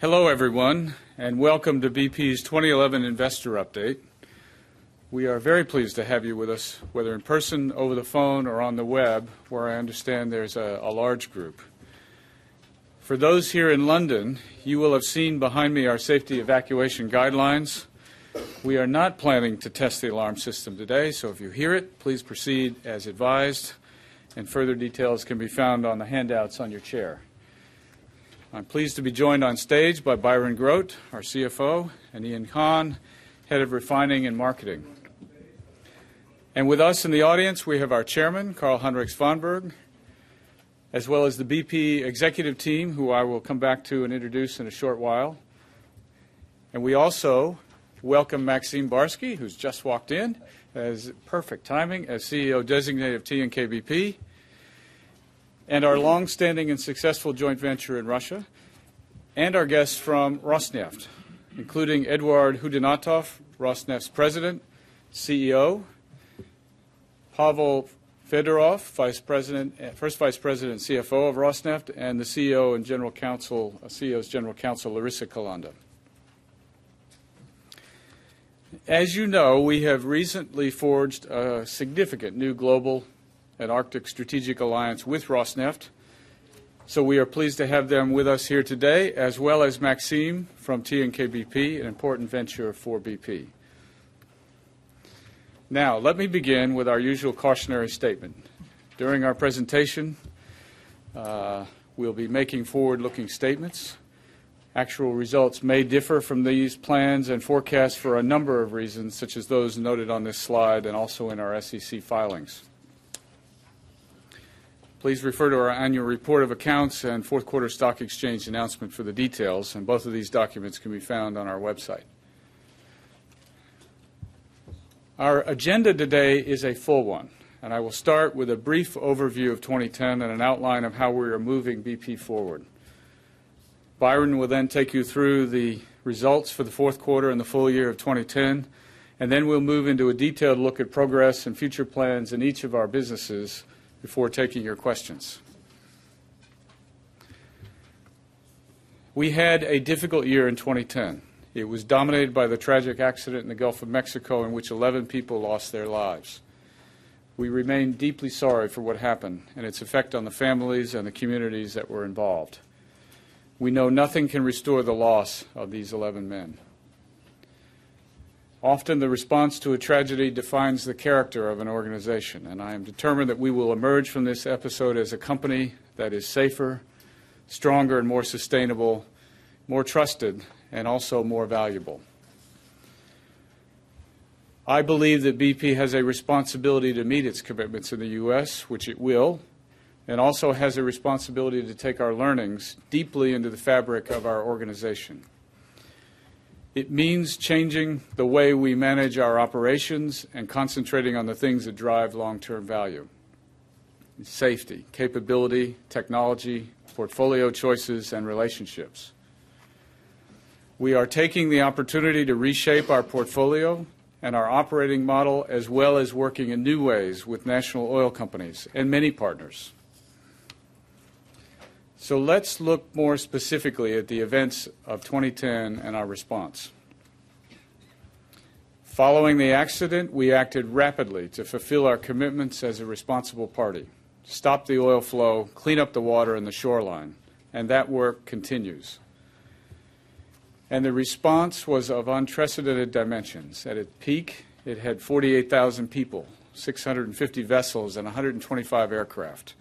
Hello, everyone, and welcome to BP's 2011 Investor Update. We are very pleased to have you with us, whether in person, over the phone, or on the web, where I understand there's a, large group. For those here in London, you will have seen behind me our safety evacuation guidelines. We are not planning to test the alarm system today, so if you hear it, please proceed as advised, and further details can be found on the handouts on your chair. I'm pleased to be joined on stage by Byron Grote, our CFO, and Iain Conn, Head of Refining and Marketing. And with us in the audience, we have our chairman, Carl-Heinrich Svanberg, as well as the BP executive team, who I will come back to and introduce in a short while. And we also welcome Maxim Barsky, who's just walked in, as perfect timing as CEO designate of TNK-BP, and our long-standing and successful joint venture in Russia, and our guests from Rosneft, including Eduard Khudainatov, Rosneft's president, CEO, Pavel Fedorov, Vice President, eh, first Vice President and CFO of Rosneft, and the CEO and General Counsel, uh, CEO's General Counsel, Larissa Kalanda. As you know, we have recently forged a significant new global and Arctic strategic alliance with Rosneft. So we are pleased to have them with us here today, as well as Maxim from TNK-BP, an important venture for BP. Now, let me begin with our usual cautionary statement. During our presentation, uh, we'll be making forward-looking statements. Actual results may differ from these plans and forecasts for a number of reasons, such as those noted on this slide and also in our SEC filings. Please refer to our annual report of accounts and fourth quarter stock exchange announcement for the details, and both of these documents can be found on our website. Our agenda today is a full one, and I will start with a brief overview of 2010 and an outline of how we are moving BP forward. Byron will then take you through the results for the fourth quarter and the full year of 2010, and then we'll move into a detailed look at progress and future plans in each of our businesses before taking your questions. We had a difficult year in 2010. It was dominated by the tragic accident in the Gulf of Mexico in which 11 people lost their lives. We remain deeply sorry for what happened and its effect on the families and the communities that were involved. We know nothing can restore the loss of these 11 men. Often the response to a tragedy defines the character of an organization, and I am determined that we will emerge from this episode as a company that is safer, stronger, and more sustainable, more trusted, and also more valuable. I believe that BP has a responsibility to meet its commitments in the U.S., which it will, and also has a responsibility to take our learnings deeply into the fabric of our organization. It means changing the way we manage our operations and concentrating on the things that drive long term value safety, capability, technology, portfolio choices, and relationships. We are taking the opportunity to reshape our portfolio and our operating model, as well as working in new ways with national oil companies and many partners. So let's look more specifically at the events of 2010 and our response. Following the accident, we acted rapidly to fulfill our commitments as a responsible party, stop the oil flow, clean up the water and the shoreline, and that work continues and the response was of unprecedented dimensions. At its peak, it had 48,000 people, 650 vessels, and 125 aircraft.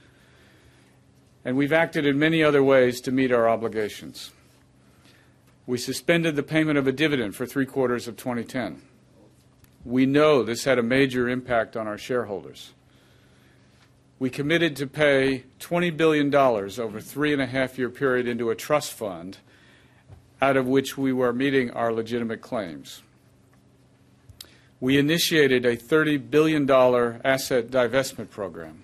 And we've acted in many other ways to meet our obligations. We suspended the payment of a dividend for three quarters of 2010. We know this had a major impact on our shareholders. We committed to pay $20 billion over three and a half year period into a trust fund out of which we were meeting our legitimate claims. We initiated a $30 billion asset divestment program.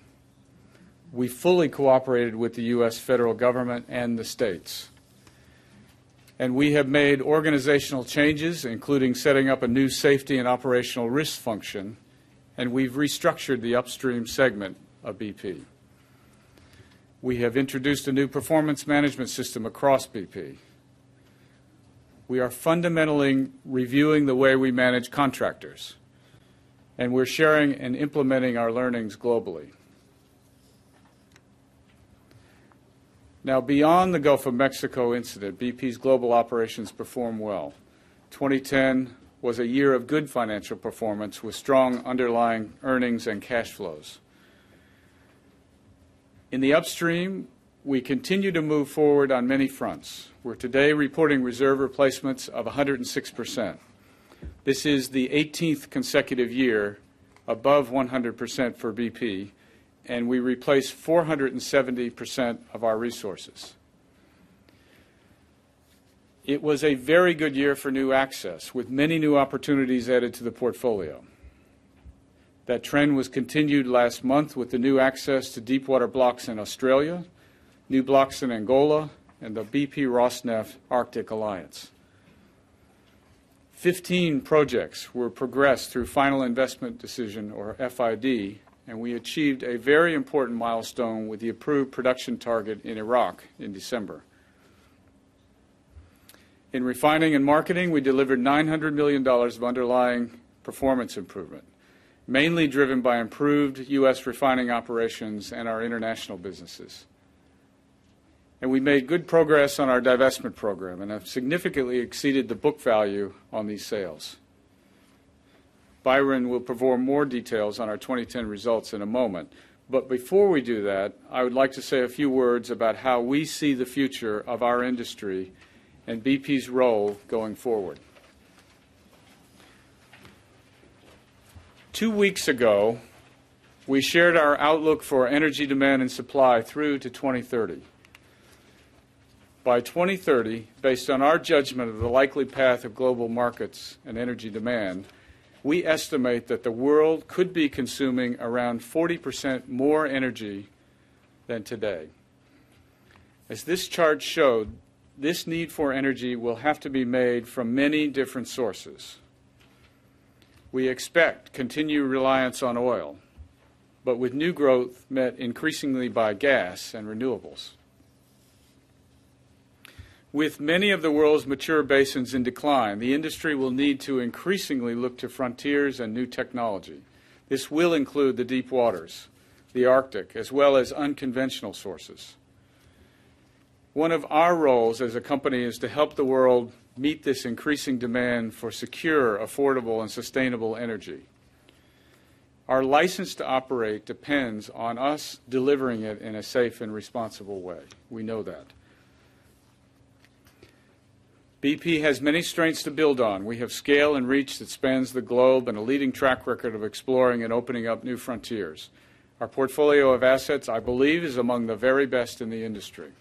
We fully cooperated with the U.S. federal government and the states. And we have made organizational changes, including setting up a new safety and operational risk function, and we've restructured the upstream segment of BP. We have introduced a new performance management system across BP We are fundamentally reviewing the way we manage contractors, and we're sharing and implementing our learnings globally. Now, beyond the Gulf of Mexico incident, BP's global operations performed well. 2010 was a year of good financial performance with strong underlying earnings and cash flows. In the upstream, we continue to move forward on many fronts. We're today reporting reserve replacements of 106%. This is the 18th consecutive year above 100% for BP, and we replace 470% of our resources. It was a very good year for new access, with many new opportunities added to the portfolio. That trend was continued last month with the new access to deepwater blocks in Australia new blocks in Angola, and the BP Rosneft Arctic Alliance. 15 projects were progressed through final investment decision, or FID, and we achieved a very important milestone with the approved production target in Iraq in December. In refining and marketing, we delivered $900 million of underlying performance improvement, mainly driven by improved U.S. refining operations and our international businesses and we made good progress on our divestment program and have significantly exceeded the book value on these sales. Byron will provide more details on our 2010 results in a moment. But before we do that, I would like to say a few words about how we see the future of our industry and BP's role going forward. Two weeks ago, we shared our outlook for energy demand and supply through to 2030. By 2030, based on our judgment of the likely path of global markets and energy demand, we estimate that the world could be consuming around 40% more energy than today. As this chart showed, this need for energy will have to be made from many different sources. We expect continued reliance on oil, but with new growth met increasingly by gas and renewables. With many of the world's mature basins in decline, the industry will need to increasingly look to frontiers and new technology. This will include the deep waters, the Arctic, as well as unconventional sources. One of our roles as a company is to help the world meet this increasing demand for secure, affordable, and sustainable energy. Our license to operate depends on us delivering it in a safe and responsible way. We know that. BP has many strengths to build on. We have scale and reach that spans the globe and a leading track record of exploring and opening up new frontiers. Our portfolio of assets, I believe, is among the very best in the industry.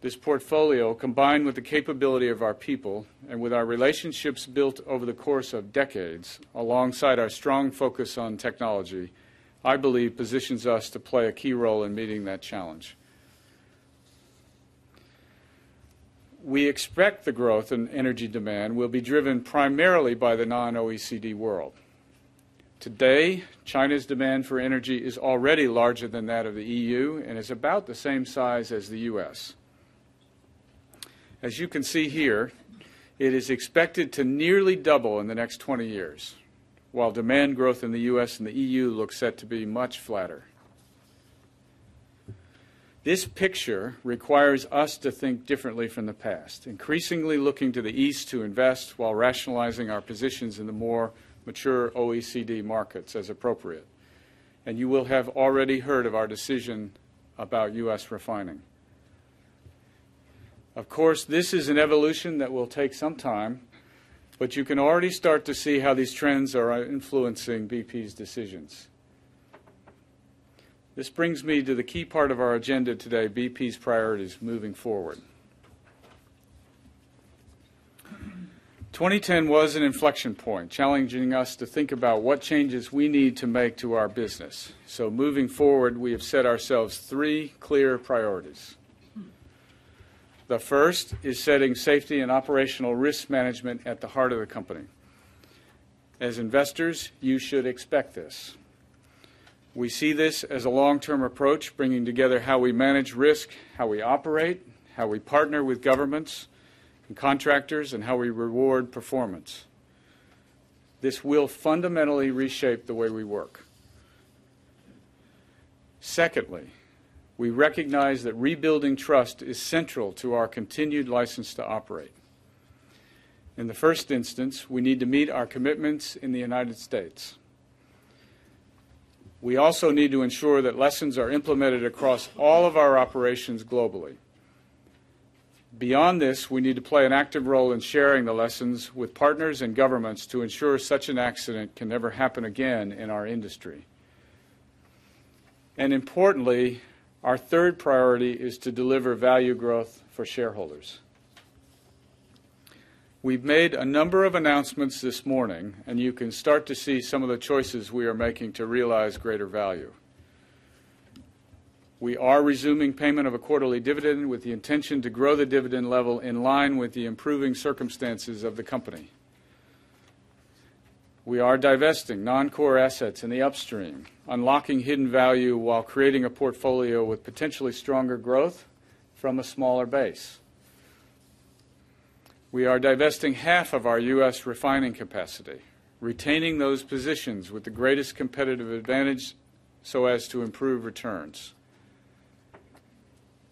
This portfolio, combined with the capability of our people and with our relationships built over the course of decades, alongside our strong focus on technology, I believe positions us to play a key role in meeting that challenge. We expect the growth in energy demand will be driven primarily by the non OECD world. Today, China's demand for energy is already larger than that of the EU and is about the same size as the U.S. As you can see here, it is expected to nearly double in the next 20 years, while demand growth in the U.S. and the EU looks set to be much flatter. This picture requires us to think differently from the past, increasingly looking to the East to invest while rationalizing our positions in the more mature OECD markets as appropriate. And you will have already heard of our decision about U.S. refining. Of course, this is an evolution that will take some time, but you can already start to see how these trends are influencing BP's decisions. This brings me to the key part of our agenda today BP's priorities moving forward. 2010 was an inflection point, challenging us to think about what changes we need to make to our business. So, moving forward, we have set ourselves three clear priorities. The first is setting safety and operational risk management at the heart of the company. As investors, you should expect this. We see this as a long term approach, bringing together how we manage risk, how we operate, how we partner with governments, and contractors and how we reward performance. This will fundamentally reshape the way we work. Secondly, we recognize that rebuilding trust is central to our continued license to operate. In the first instance, we need to meet our commitments in the United States. We also need to ensure that lessons are implemented across all of our operations globally. Beyond this, we need to play an active role in sharing the lessons with partners and governments to ensure such an accident can never happen again in our industry. And importantly, our third priority is to deliver value growth for shareholders. We've made a number of announcements this morning, and you can start to see some of the choices we are making to realize greater value. We are resuming payment of a quarterly dividend with the intention to grow the dividend level in line with the improving circumstances of the company. We are divesting non-core assets in the upstream, unlocking hidden value while creating a portfolio with potentially stronger growth from a smaller base. We are divesting half of our U.S. refining capacity, retaining those positions with the greatest competitive advantage so as to improve returns.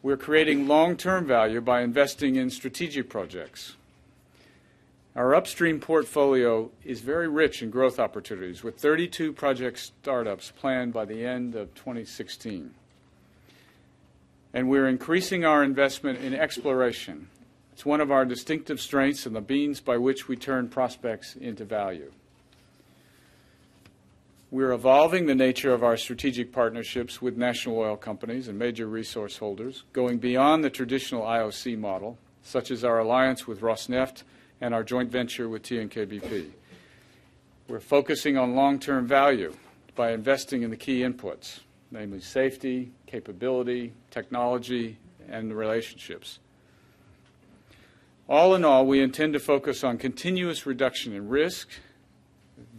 We're creating long-term value by investing in strategic projects. Our upstream portfolio is very rich in growth opportunities, with 32 project startups planned by the end of 2016. And we're increasing our investment in exploration it's one of our distinctive strengths and the means by which we turn prospects into value. We're evolving the nature of our strategic partnerships with national oil companies and major resource holders, going beyond the traditional IOC model, such as our alliance with Rosneft and our joint venture with TNK-BP. We're focusing on long-term value by investing in the key inputs, namely safety, capability, technology, and relationships. All in all, we intend to focus on continuous reduction in risk,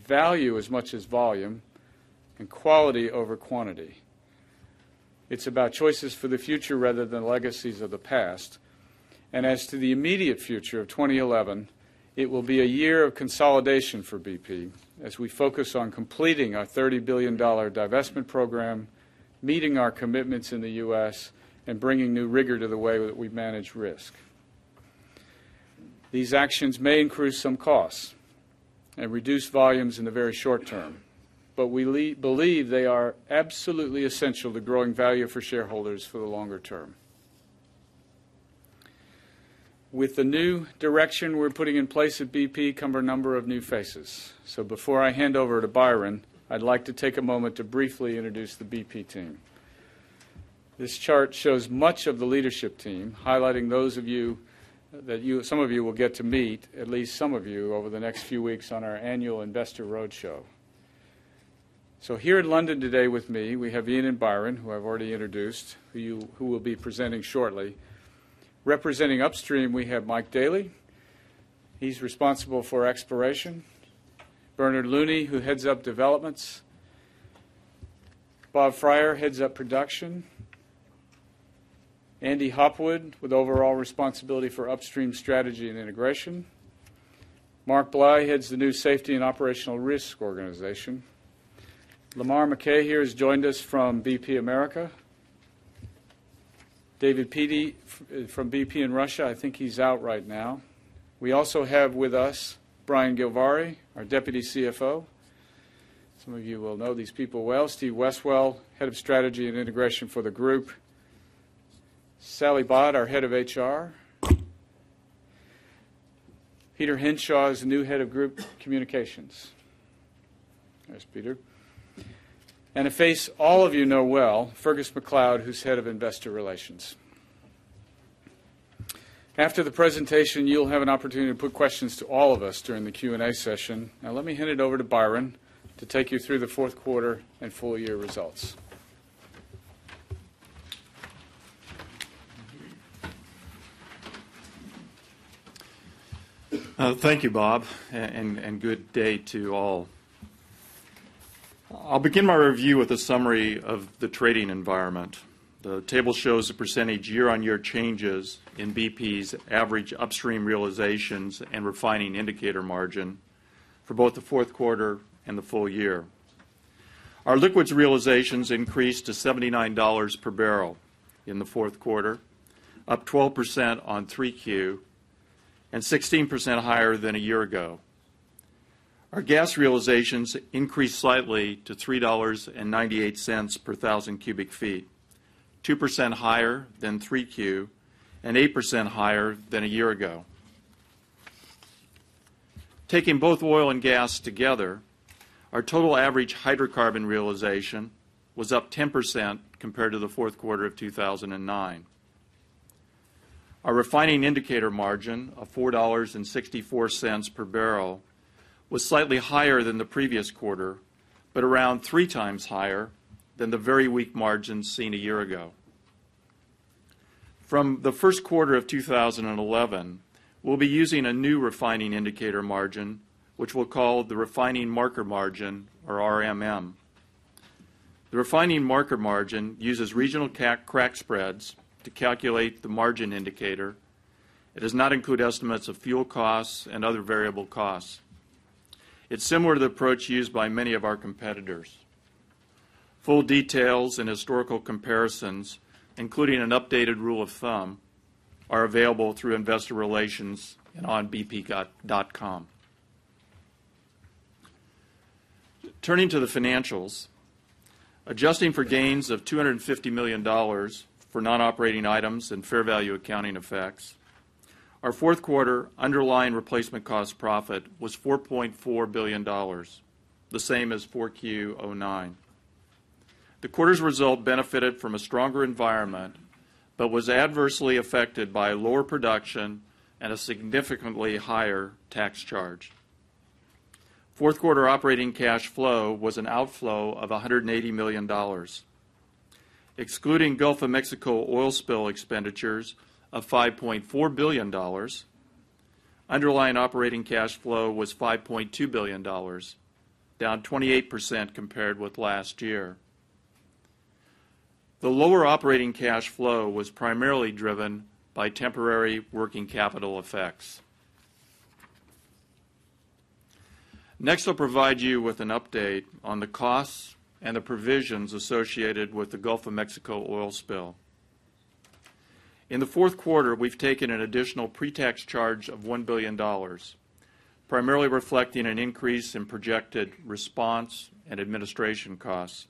value as much as volume, and quality over quantity. It's about choices for the future rather than legacies of the past. And as to the immediate future of 2011, it will be a year of consolidation for BP as we focus on completing our $30 billion divestment program, meeting our commitments in the U.S., and bringing new rigor to the way that we manage risk. These actions may increase some costs and reduce volumes in the very short term, but we le- believe they are absolutely essential to growing value for shareholders for the longer term. With the new direction we're putting in place at BP come a number of new faces. So before I hand over to Byron, I'd like to take a moment to briefly introduce the BP team. This chart shows much of the leadership team, highlighting those of you that you, some of you will get to meet, at least some of you, over the next few weeks on our annual Investor Roadshow. So here in London today with me, we have Iain and Byron, who I've already introduced, who, you, who will be presenting shortly. Representing upstream, we have Mike Daly. He's responsible for exploration. Bernard Looney, who heads up developments. Bob Fryer heads up production. Andy Hopwood, with overall responsibility for upstream strategy and integration. Mark Bly heads the new Safety and Operational Risk Organization. Lamar McKay here has joined us from BP America. David Peattie from BP in Russia, I think he's out right now. We also have with us Brian Gilvary, our Deputy CFO. Some of you will know these people well. Steve Westwell, Head of Strategy and Integration for the group. Sally Bott, our head of HR. Peter Henshaw is the new head of group communications. There's Peter. And a face all of you know well, Fergus MacLeod, who's head of investor relations. After the presentation, you'll have an opportunity to put questions to all of us during the Q&A session. Now let me hand it over to Byron to take you through the fourth quarter and full year results. Uh, thank you, Bob, and, and good day to all. I'll begin my review with a summary of the trading environment. The table shows the percentage year-on-year changes in BP's average upstream realizations and refining indicator margin for both the fourth quarter and the full year. Our liquids realizations increased to $79 per barrel in the fourth quarter, up 12% on 3Q and 16% higher than a year ago. Our gas realizations increased slightly to $3.98 per thousand cubic feet, 2% higher than 3Q and 8% higher than a year ago. Taking both oil and gas together, our total average hydrocarbon realization was up 10% compared to the fourth quarter of 2009. Our refining indicator margin of $4.64 per barrel was slightly higher than the previous quarter, but around three times higher than the very weak margins seen a year ago. From the first quarter of 2011, we'll be using a new refining indicator margin which we'll call the Refining Marker Margin, or RMM. The refining marker margin uses regional crack spreads to calculate the margin indicator. It does not include estimates of fuel costs and other variable costs. It's similar to the approach used by many of our competitors. Full details and historical comparisons, including an updated rule of thumb, are available through investor relations and on bp.com. Turning to the financials, adjusting for gains of $250 million for non-operating items and fair value accounting effects, our fourth quarter underlying replacement cost profit was $4.4 billion, the same as 4Q09. The quarter's result benefited from a stronger environment, but was adversely affected by lower production and a significantly higher tax charge. Fourth quarter operating cash flow was an outflow of $180 million. Excluding Gulf of Mexico oil spill expenditures of $5.4 billion, underlying operating cash flow was $5.2 billion, down 28% compared with last year. The lower operating cash flow was primarily driven by temporary working capital effects. Next, I'll provide you with an update on the costs and the provisions associated with the Gulf of Mexico oil spill. In the fourth quarter, we've taken an additional pre-tax charge of $1 billion, primarily reflecting an increase in projected response and administration costs.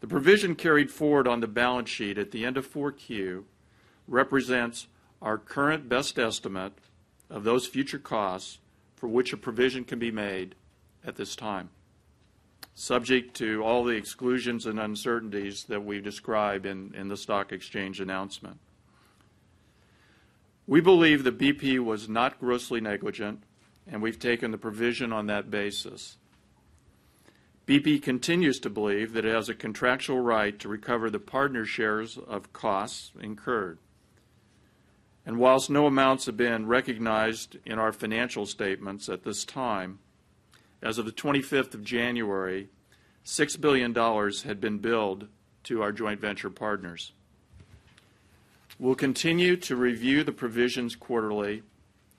The provision carried forward on the balance sheet at the end of 4Q represents our current best estimate of those future costs for which a provision can be made at this time, subject to all the exclusions and uncertainties that we describe in, in the stock exchange announcement. We believe that BP was not grossly negligent, and we've taken the provision on that basis. BP continues to believe that it has a contractual right to recover the partner shares of costs incurred. And whilst no amounts have been recognized in our financial statements at this time, as of the 25th of January, $6 billion had been billed to our joint venture partners. We'll continue to review the provisions quarterly,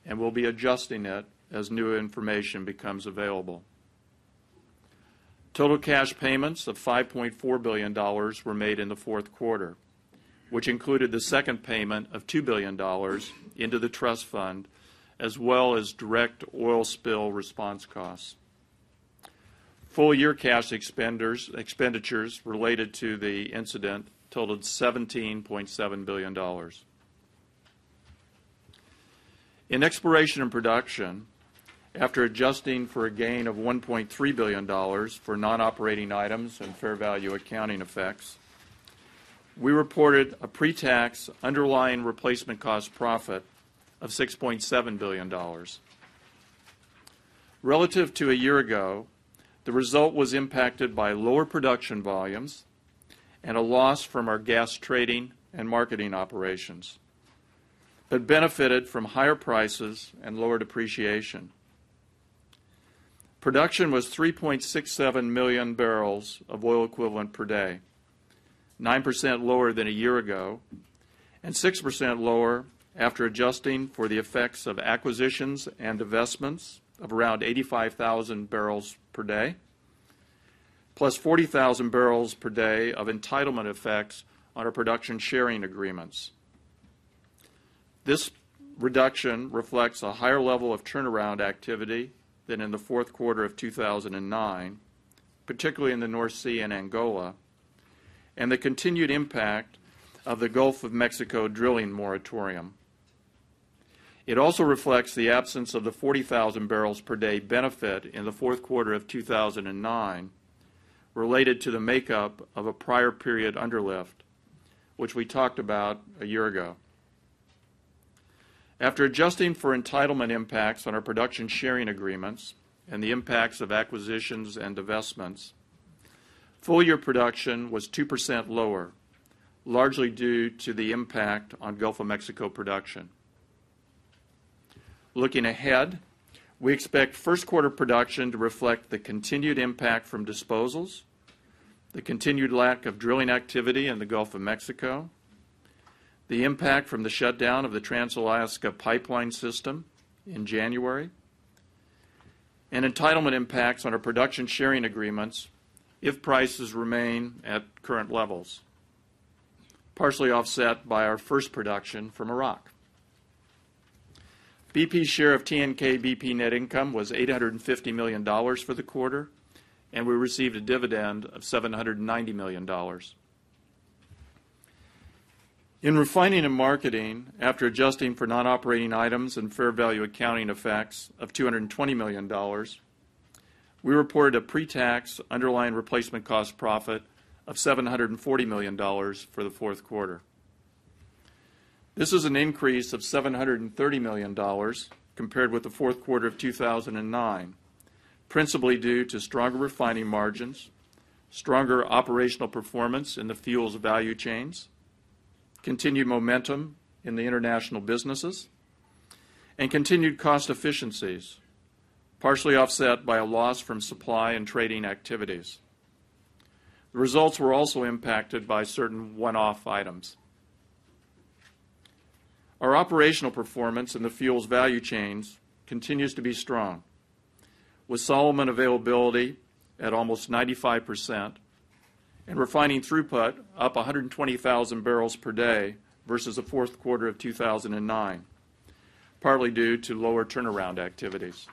and we'll be adjusting it as new information becomes available. Total cash payments of $5.4 billion were made in the fourth quarter which included the second payment of $2 billion into the trust fund, as well as direct oil spill response costs. Full year cash expenditures related to the incident totaled $17.7 billion. In exploration and production, after adjusting for a gain of $1.3 billion for non operating items and fair value accounting effects, we reported a pre-tax underlying replacement cost profit of $6.7 billion. Relative to a year ago, the result was impacted by lower production volumes and a loss from our gas trading and marketing operations, but benefited from higher prices and lower depreciation. Production was 3.67 million barrels of oil equivalent per day, 9% lower than a year ago, and 6% lower after adjusting for the effects of acquisitions and divestments of around 85,000 barrels per day, plus 40,000 barrels per day of entitlement effects on our production sharing agreements. This reduction reflects a higher level of turnaround activity than in the fourth quarter of 2009, particularly in the North Sea and Angola, and the continued impact of the Gulf of Mexico drilling moratorium. It also reflects the absence of the 40,000 barrels per day benefit in the fourth quarter of 2009 related to the makeup of a prior period underlift, which we talked about a year ago. After adjusting for entitlement impacts on our production sharing agreements and the impacts of acquisitions and divestments, full year production was 2% lower, largely due to the impact on Gulf of Mexico production. Looking ahead, we expect first quarter production to reflect the continued impact from disposals, the continued lack of drilling activity in the Gulf of Mexico, the impact from the shutdown of the Trans-Alaska pipeline system in January, and entitlement impacts on our production sharing agreements if prices remain at current levels, partially offset by our first production from Iraq. BP's share of TNK-BP net income was $850 million for the quarter, and we received a dividend of $790 million. In refining and marketing, after adjusting for non-operating items and fair value accounting effects of $220 million, we reported a pre-tax underlying replacement cost profit of $740 million for the fourth quarter. This is an increase of $730 million compared with the fourth quarter of 2009, principally due to stronger refining margins, stronger operational performance in the fuels value chains, continued momentum in the international businesses, and continued cost efficiencies, partially offset by a loss from supply and trading activities. The results were also impacted by certain one-off items. Our operational performance in the fuels value chains continues to be strong, with Solomon availability at almost 95% and refining throughput up 120,000 barrels per day versus the fourth quarter of 2009, partly due to lower turnaround activities.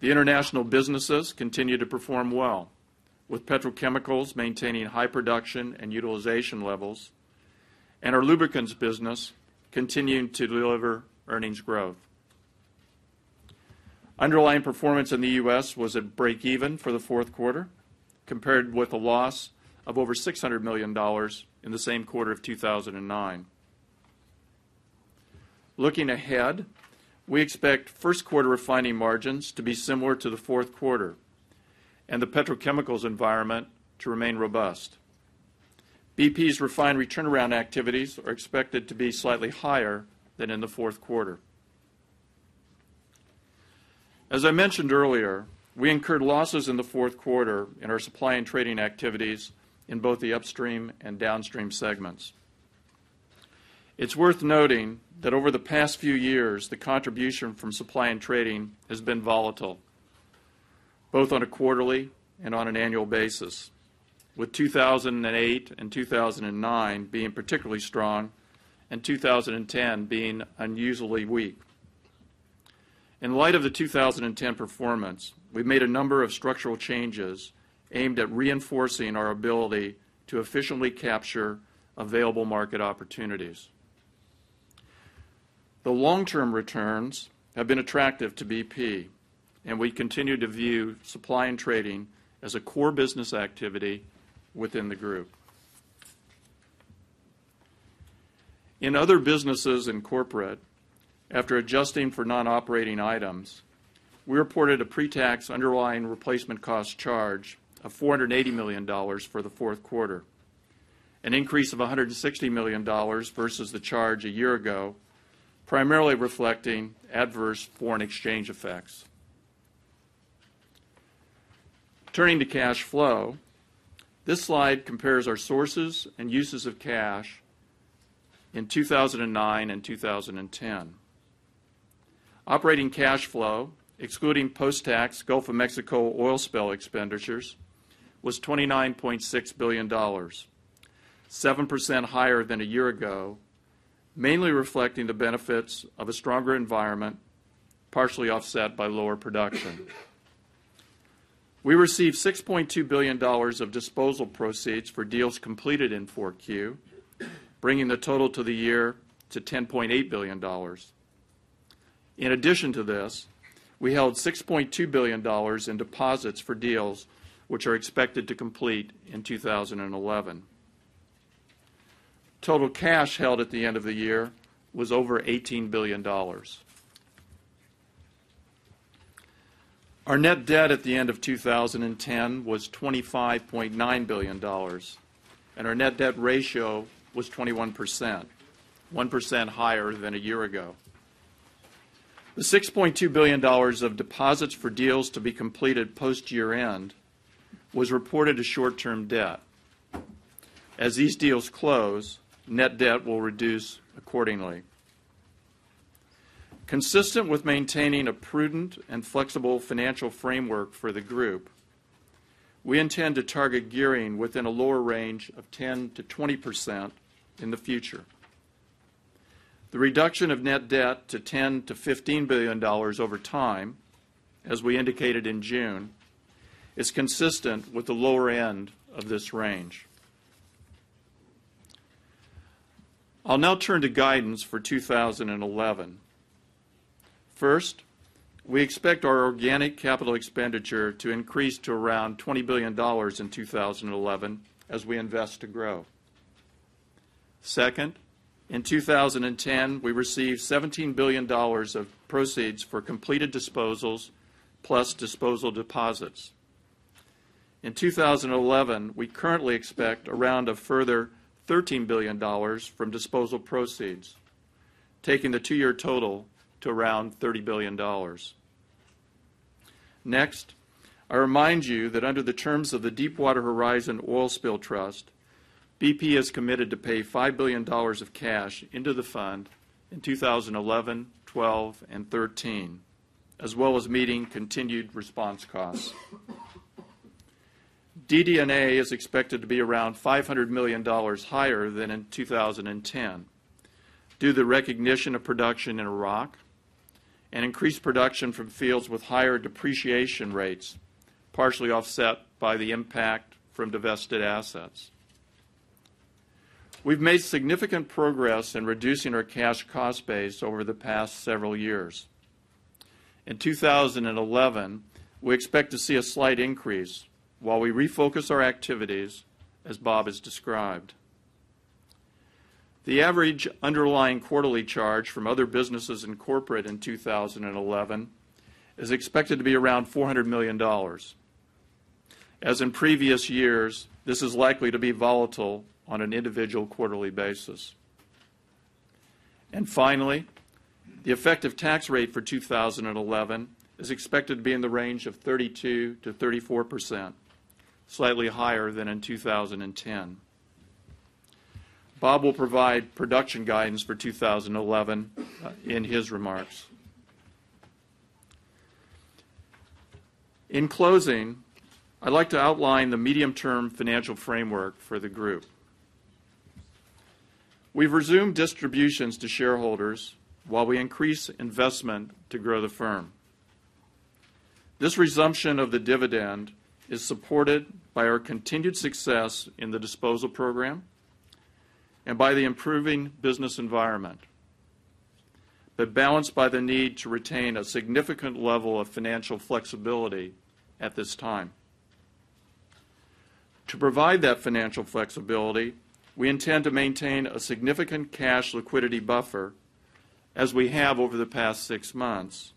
The international businesses continue to perform well, with petrochemicals maintaining high production and utilization levels and our lubricants business continuing to deliver earnings growth. Underlying performance in the U.S. was at break even for the fourth quarter, compared with a loss of over $600 million in the same quarter of 2009. Looking ahead, we expect first quarter refining margins to be similar to the fourth quarter and the petrochemicals environment to remain robust. BP's refinery turnaround activities are expected to be slightly higher than in the fourth quarter. As I mentioned earlier, we incurred losses in the fourth quarter in our supply and trading activities in both the upstream and downstream segments. It's worth noting that over the past few years, the contribution from supply and trading has been volatile, both on a quarterly and on an annual basis with 2008 and 2009 being particularly strong and 2010 being unusually weak. In light of the 2010 performance, we've made a number of structural changes aimed at reinforcing our ability to efficiently capture available market opportunities. The long-term returns have been attractive to BP, and we continue to view supply and trading as a core business activity within the group. In other businesses and corporate, after adjusting for non-operating items, we reported a pre-tax underlying replacement cost charge of $480 million for the fourth quarter, an increase of $160 million versus the charge a year ago, primarily reflecting adverse foreign exchange effects. Turning to cash flow, This slide compares our sources and uses of cash in 2009 and 2010. Operating cash flow, excluding post-tax Gulf of Mexico oil spill expenditures, was $29.6 billion, 7% higher than a year ago, mainly reflecting the benefits of a stronger environment, partially offset by lower production. We received $6.2 billion of disposal proceeds for deals completed in 4Q, bringing the total to the year to $10.8 billion. In addition to this, we held $6.2 billion in deposits for deals which are expected to complete in 2011. Total cash held at the end of the year was over $18 billion. Our net debt at the end of 2010 was $25.9 billion, and our net debt ratio was 21%, 1% higher than a year ago. The $6.2 billion of deposits for deals to be completed post year-end was reported as short-term debt. As these deals close, net debt will reduce accordingly. Consistent with maintaining a prudent and flexible financial framework for the group, we intend to target gearing within a lower range of 10%-20% in the future. The reduction of net debt to $10 billion-$15 billion over time, as we indicated in June, is consistent with the lower end of this range. I'll now turn to guidance for 2011. First, we expect our organic capital expenditure to increase to around $20 billion in 2011 as we invest to grow. Second, in 2010, we received $17 billion of proceeds for completed disposals plus disposal deposits. In 2011, we currently expect around a further $13 billion from disposal proceeds, taking the two-year total to around $30 billion. Next, I remind you that under the terms of the Deepwater Horizon Oil Spill Trust, BP is committed to pay $5 billion of cash into the fund in 2011, 12, and 13, as well as meeting continued response costs. DD&A is expected to be around $500 million higher than in 2010 due to the recognition of production in Iraq and increased production from fields with higher depreciation rates, partially offset by the impact from divested assets. We've made significant progress in reducing our cash cost base over the past several years. In 2011, we expect to see a slight increase while we refocus our activities, as Bob has described. The average underlying quarterly charge from other businesses and corporate in 2011 is expected to be around $400 million. As in previous years, this is likely to be volatile on an individual quarterly basis. And finally, the effective tax rate for 2011 is expected to be in the range of 32%-34%, slightly higher than in 2010. Bob will provide production guidance for 2011 uh, in his remarks. In closing, I'd like to outline the medium-term financial framework for the group. We've resumed distributions to shareholders while we increase investment to grow the firm. This resumption of the dividend is supported by our continued success in the disposal program and by the improving business environment, but balanced by the need to retain a significant level of financial flexibility at this time. To provide that financial flexibility, we intend to maintain a significant cash liquidity buffer, as we have over the past six months,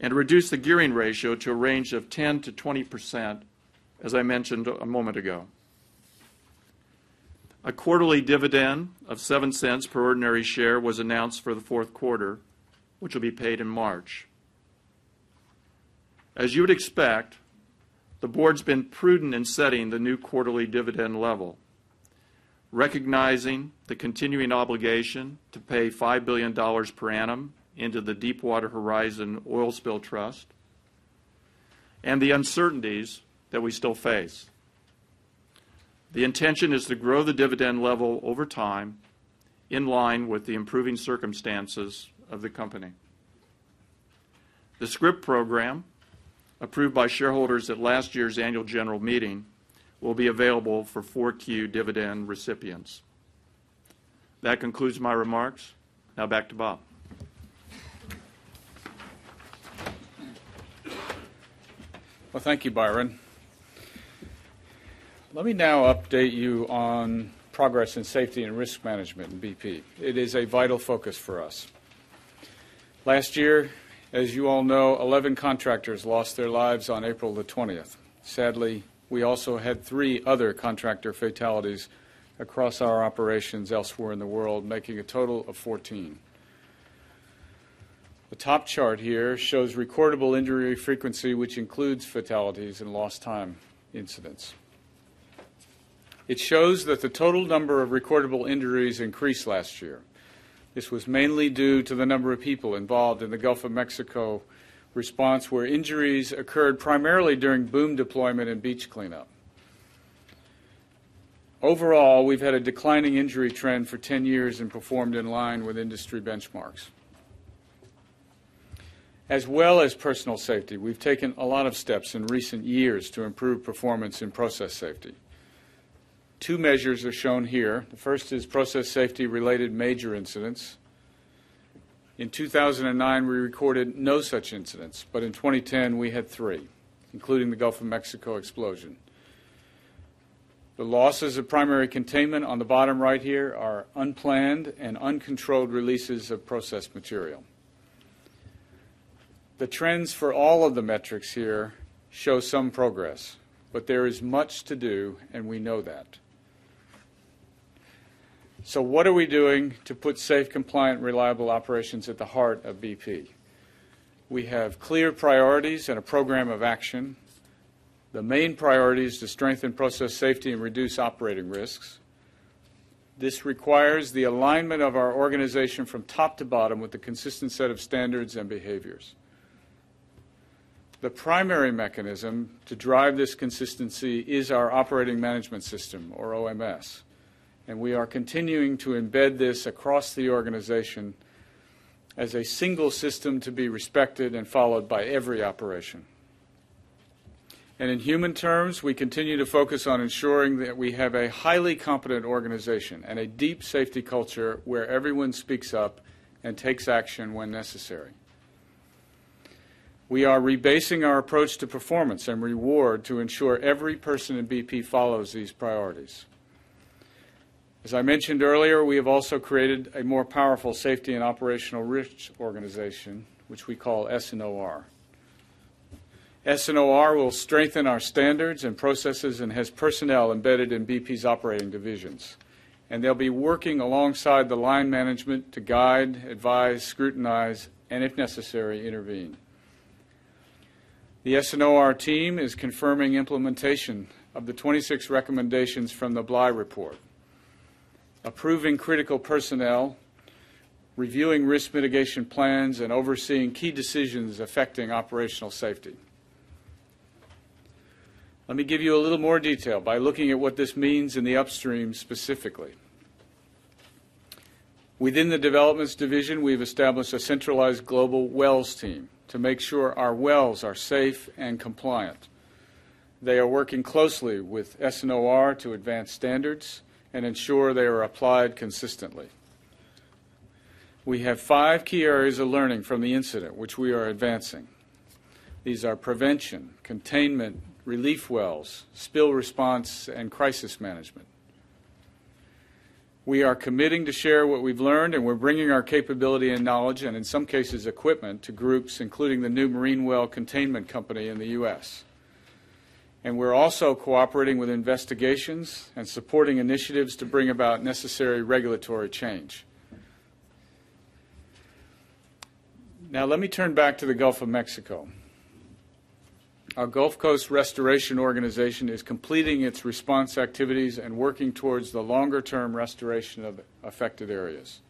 and reduce the gearing ratio to a range of 10%-20%, as I mentioned a moment ago. A quarterly dividend of $0.07 per ordinary share was announced for the fourth quarter, which will be paid in March. As you would expect, the board's been prudent in setting the new quarterly dividend level, recognizing the continuing obligation to pay $5 billion per annum into the Deepwater Horizon Oil Spill Trust, and the uncertainties that we still face. The intention is to grow the dividend level over time in line with the improving circumstances of the company. The scrip program approved by shareholders at last year's annual general meeting will be available for 4Q dividend recipients. That concludes my remarks. Now back to Bob. Well, thank you, Byron. Let me now update you on progress in safety and risk management in BP. It is a vital focus for us. Last year, as you all know, 11 contractors lost their lives on April the 20th. Sadly, we also had three other contractor fatalities across our operations elsewhere in the world, making a total of 14. The top chart here shows recordable injury frequency, which includes fatalities and lost time incidents. It shows that the total number of recordable injuries increased last year. This was mainly due to the number of people involved in the Gulf of Mexico response, where injuries occurred primarily during boom deployment and beach cleanup. Overall, we've had a declining injury trend for 10 years and performed in line with industry benchmarks. As well as personal safety, we've taken a lot of steps in recent years to improve performance in process safety. Two measures are shown here. The first is process safety related major incidents. In 2009, we recorded no such incidents, but in 2010, we had three, including the Gulf of Mexico explosion. The losses of primary containment on the bottom right here are unplanned and uncontrolled releases of processed material. The trends for all of the metrics here show some progress, but there is much to do, and we know that. So, what are we doing to put safe, compliant, reliable operations at the heart of BP? We have clear priorities and a program of action. The main priority is to strengthen process safety and reduce operating risks. This requires the alignment of our organization from top to bottom with a consistent set of standards and behaviors. The primary mechanism to drive this consistency is our operating management system, or OMS and we are continuing to embed this across the organization as a single system to be respected and followed by every operation. And in human terms, we continue to focus on ensuring that we have a highly competent organization and a deep safety culture where everyone speaks up and takes action when necessary. We are rebasing our approach to performance and reward to ensure every person in BP follows these priorities. As I mentioned earlier, we have also created a more powerful safety and operational risk organization, which we call S&OR. S&OR will strengthen our standards and processes and has personnel embedded in BP's operating divisions. And they'll be working alongside the line management to guide, advise, scrutinize, and if necessary, intervene. The S&OR team is confirming implementation of the 26 recommendations from the Bly report approving critical personnel, reviewing risk mitigation plans, and overseeing key decisions affecting operational safety. Let me give you a little more detail by looking at what this means in the upstream specifically. Within the developments division, we've established a centralized global wells team to make sure our wells are safe and compliant. They are working closely with S&OR to advance standards and ensure they are applied consistently. We have five key areas of learning from the incident which we are advancing. These are prevention, containment, relief wells, spill response, and crisis management. We are committing to share what we've learned, and we're bringing our capability and knowledge, and in some cases, equipment, to groups including the new Marine Well Containment Company in the U.S and we're also cooperating with investigations and supporting initiatives to bring about necessary regulatory change. Now, let me turn back to the Gulf of Mexico. Our Gulf Coast Restoration Organization is completing its response activities and working towards the longer term restoration of affected areas.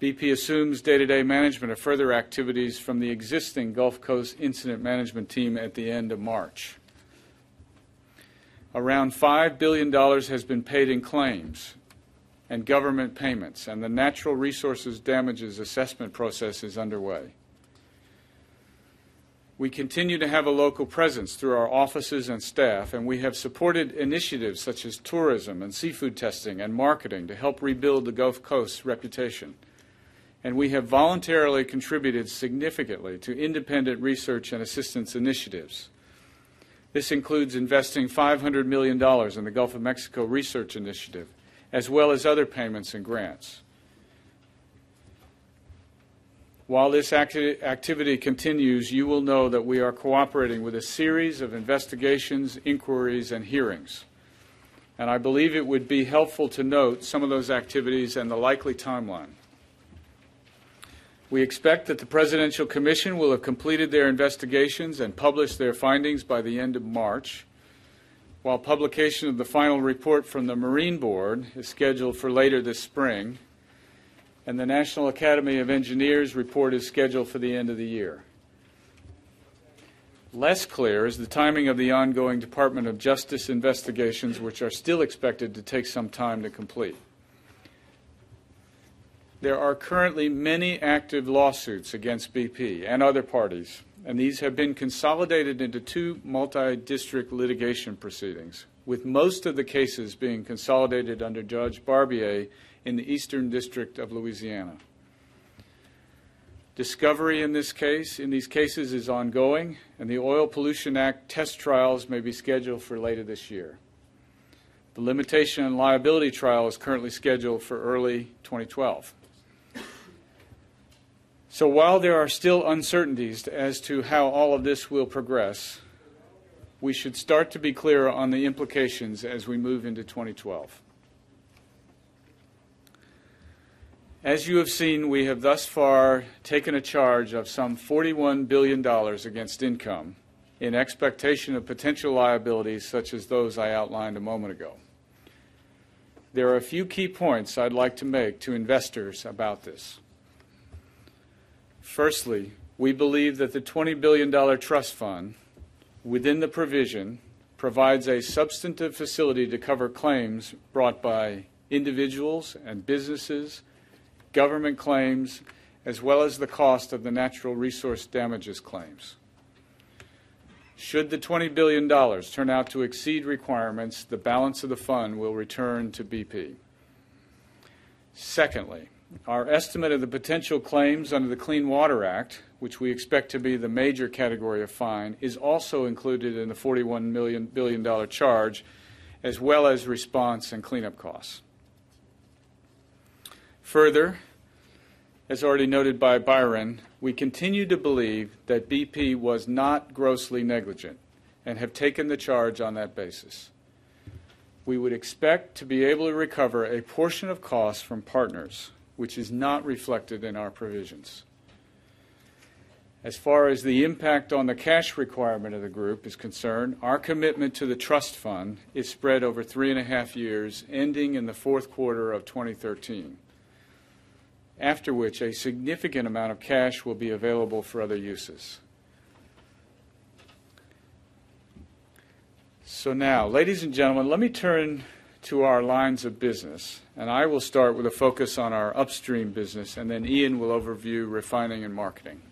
BP assumes day to day management of further activities from the existing Gulf Coast Incident Management Team at the end of March. Around $5 billion has been paid in claims and government payments, and the natural resources damages assessment process is underway. We continue to have a local presence through our offices and staff, and we have supported initiatives such as tourism and seafood testing and marketing to help rebuild the Gulf Coast's reputation. And we have voluntarily contributed significantly to independent research and assistance initiatives. This includes investing $500 million in the Gulf of Mexico Research Initiative, as well as other payments and grants. While this acti- activity continues, you will know that we are cooperating with a series of investigations, inquiries, and hearings. And I believe it would be helpful to note some of those activities and the likely timeline. We expect that the Presidential Commission will have completed their investigations and published their findings by the end of March, while publication of the final report from the Marine Board is scheduled for later this spring and the National Academy of Engineers report is scheduled for the end of the year. Less clear is the timing of the ongoing Department of Justice investigations, which are still expected to take some time to complete. There are currently many active lawsuits against BP and other parties, and these have been consolidated into two multi district litigation proceedings, with most of the cases being consolidated under Judge Barbier in the Eastern District of Louisiana. Discovery in this case, in these cases, is ongoing, and the Oil Pollution Act test trials may be scheduled for later this year. The limitation and liability trial is currently scheduled for early 2012. So while there are still uncertainties as to how all of this will progress, we should start to be clear on the implications as we move into 2012. As you have seen, we have thus far taken a charge of some $41 billion against income in expectation of potential liabilities such as those I outlined a moment ago. There are a few key points I'd like to make to investors about this. Firstly, we believe that the $20 billion trust fund within the provision provides a substantive facility to cover claims brought by individuals and businesses government claims, as well as the cost of the natural resource damages claims. Should the $20 billion turn out to exceed requirements, the balance of the fund will return to BP. Secondly, our estimate of the potential claims under the Clean Water Act, which we expect to be the major category of fine, is also included in the $41 million billion charge, as well as response and cleanup costs. Further, as already noted by Byron, we continue to believe that BP was not grossly negligent and have taken the charge on that basis. We would expect to be able to recover a portion of costs from partners, which is not reflected in our provisions. As far as the impact on the cash requirement of the group is concerned, our commitment to the trust fund is spread over three and a half years, ending in the fourth quarter of 2013 after which a significant amount of cash will be available for other uses. So now, ladies and gentlemen, let me turn to our lines of business, and I will start with a focus on our upstream business, and then Iain will overview refining and marketing.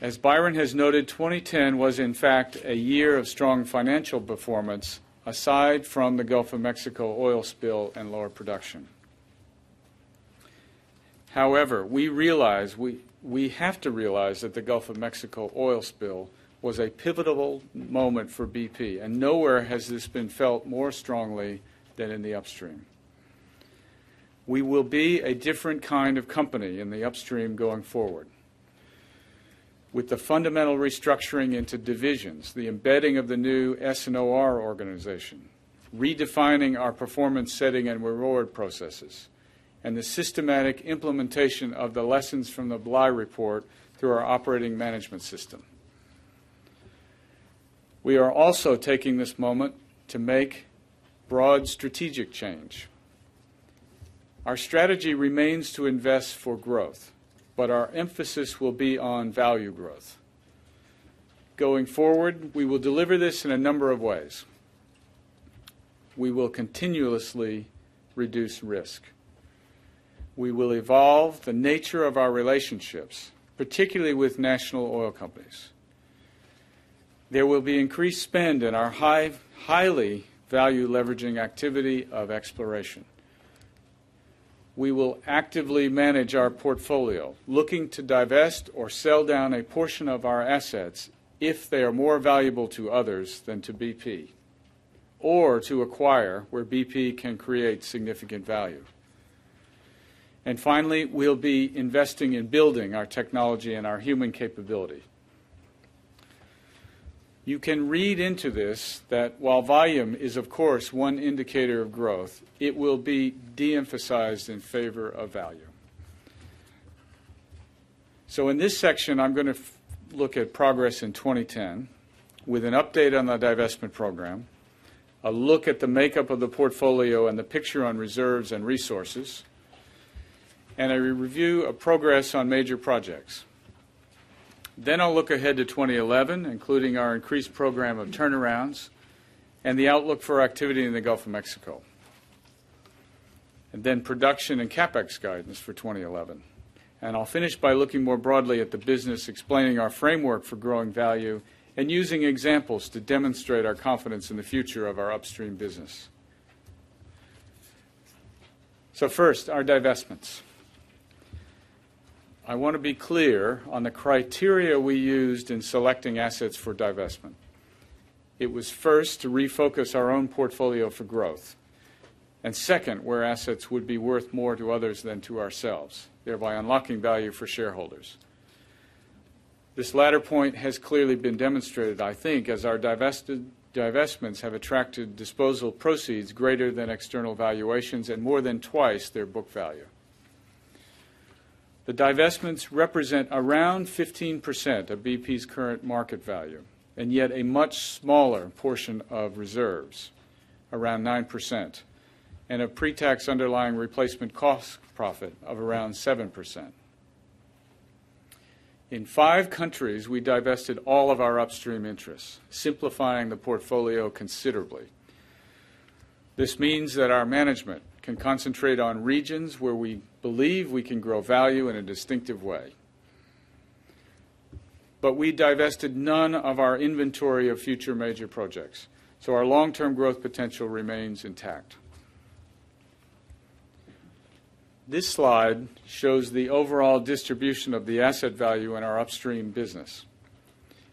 As Byron has noted, 2010 was in fact a year of strong financial performance aside from the Gulf of Mexico oil spill and lower production. However, we realize we, we have to realize that the Gulf of Mexico oil spill was a pivotal moment for BP, and nowhere has this been felt more strongly than in the upstream. We will be a different kind of company in the upstream going forward. With the fundamental restructuring into divisions, the embedding of the new S&OR organization, redefining our performance setting and reward processes, and the systematic implementation of the lessons from the Bly report through our operating management system. We are also taking this moment to make broad strategic change. Our strategy remains to invest for growth, but our emphasis will be on value growth. Going forward, we will deliver this in a number of ways. We will continuously reduce risk. We will evolve the nature of our relationships, particularly with national oil companies. There will be increased spend in our high, highly value leveraging activity of exploration. We will actively manage our portfolio, looking to divest or sell down a portion of our assets if they are more valuable to others than to BP, or to acquire where BP can create significant value. And finally, we'll be investing in building our technology and our human capability. You can read into this that while volume is, of course, one indicator of growth, it will be de emphasized in favor of value. So, in this section, I'm going to look at progress in 2010 with an update on the divestment program, a look at the makeup of the portfolio and the picture on reserves and resources, and a review of progress on major projects. Then I'll look ahead to 2011, including our increased program of turnarounds and the outlook for activity in the Gulf of Mexico. And then production and capex guidance for 2011. And I'll finish by looking more broadly at the business, explaining our framework for growing value, and using examples to demonstrate our confidence in the future of our upstream business. So, first, our divestments. I want to be clear on the criteria we used in selecting assets for divestment. It was first to refocus our own portfolio for growth, and second, where assets would be worth more to others than to ourselves, thereby unlocking value for shareholders. This latter point has clearly been demonstrated, I think, as our divested divestments have attracted disposal proceeds greater than external valuations and more than twice their book value. The divestments represent around 15% of BP's current market value, and yet a much smaller portion of reserves, around 9%, and a pre tax underlying replacement cost profit of around 7%. In five countries, we divested all of our upstream interests, simplifying the portfolio considerably. This means that our management can concentrate on regions where we believe we can grow value in a distinctive way. But we divested none of our inventory of future major projects, so our long term growth potential remains intact. This slide shows the overall distribution of the asset value in our upstream business.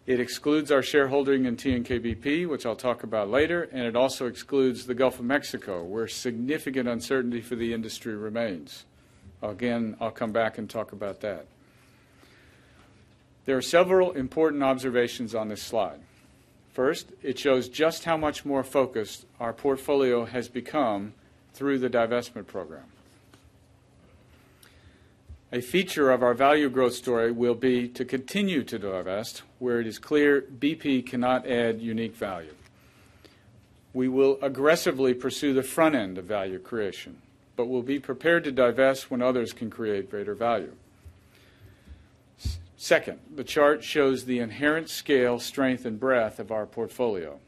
It excludes our shareholding in TNK-BP, which I'll talk about later, and it also excludes the Gulf of Mexico, where significant uncertainty for the industry remains. Again, I'll come back and talk about that. There are several important observations on this slide. First, it shows just how much more focused our portfolio has become through the divestment program. A feature of our value growth story will be to continue to divest where it is clear BP cannot add unique value. We will aggressively pursue the front end of value creation, but will be prepared to divest when others can create greater value. Second, the chart shows the inherent scale, strength, and breadth of our portfolio.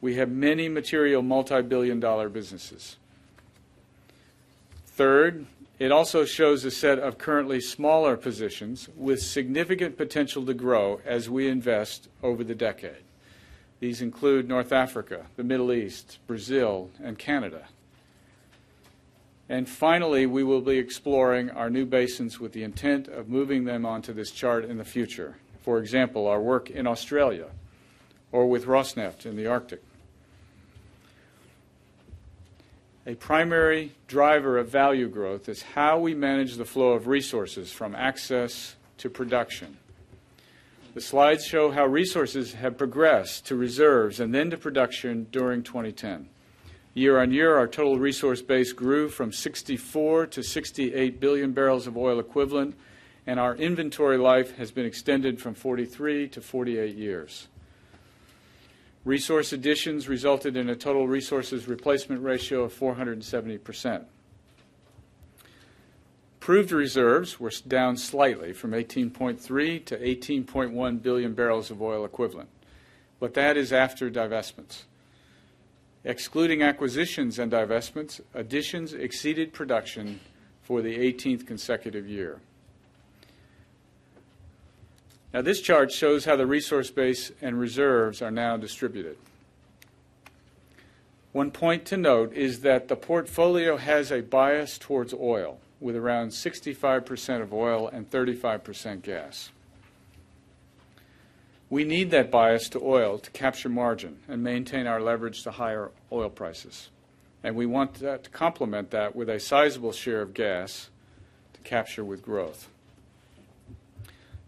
We have many material multi billion dollar businesses. Third, it also shows a set of currently smaller positions with significant potential to grow as we invest over the decade. These include North Africa, the Middle East, Brazil, and Canada. And finally, we will be exploring our new basins with the intent of moving them onto this chart in the future. For example, our work in Australia or with Rosneft in the Arctic. A primary driver of value growth is how we manage the flow of resources from access to production. The slides show how resources have progressed to reserves and then to production during 2010. Year on year, our total resource base grew from 64 to 68 billion barrels of oil equivalent, and our inventory life has been extended from 43 to 48 years. Resource additions resulted in a total resources replacement ratio of 470%. Proved reserves were down slightly from 18.3 to 18.1 billion barrels of oil equivalent, but that is after divestments. Excluding acquisitions and divestments, additions exceeded production for the 18th consecutive year. Now, this chart shows how the resource base and reserves are now distributed. One point to note is that the portfolio has a bias towards oil, with around 65% of oil and 35% gas. We need that bias to oil to capture margin and maintain our leverage to higher oil prices. And we want to complement that with a sizable share of gas to capture with growth.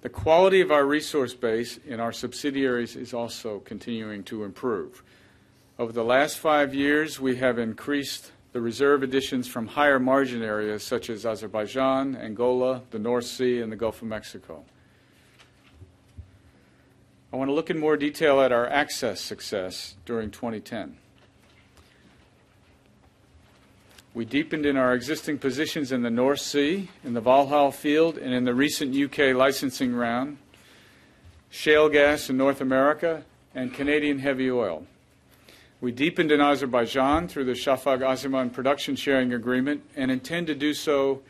The quality of our resource base in our subsidiaries is also continuing to improve. Over the last five years, we have increased the reserve additions from higher margin areas such as Azerbaijan, Angola, the North Sea, and the Gulf of Mexico. I want to look in more detail at our access success during 2010. We deepened in our existing positions in the North Sea, in the Valhall field, and in the recent UK licensing round, shale gas in North America, and Canadian heavy oil. We deepened in Azerbaijan through the Shafag Asiman production sharing agreement and intend to do so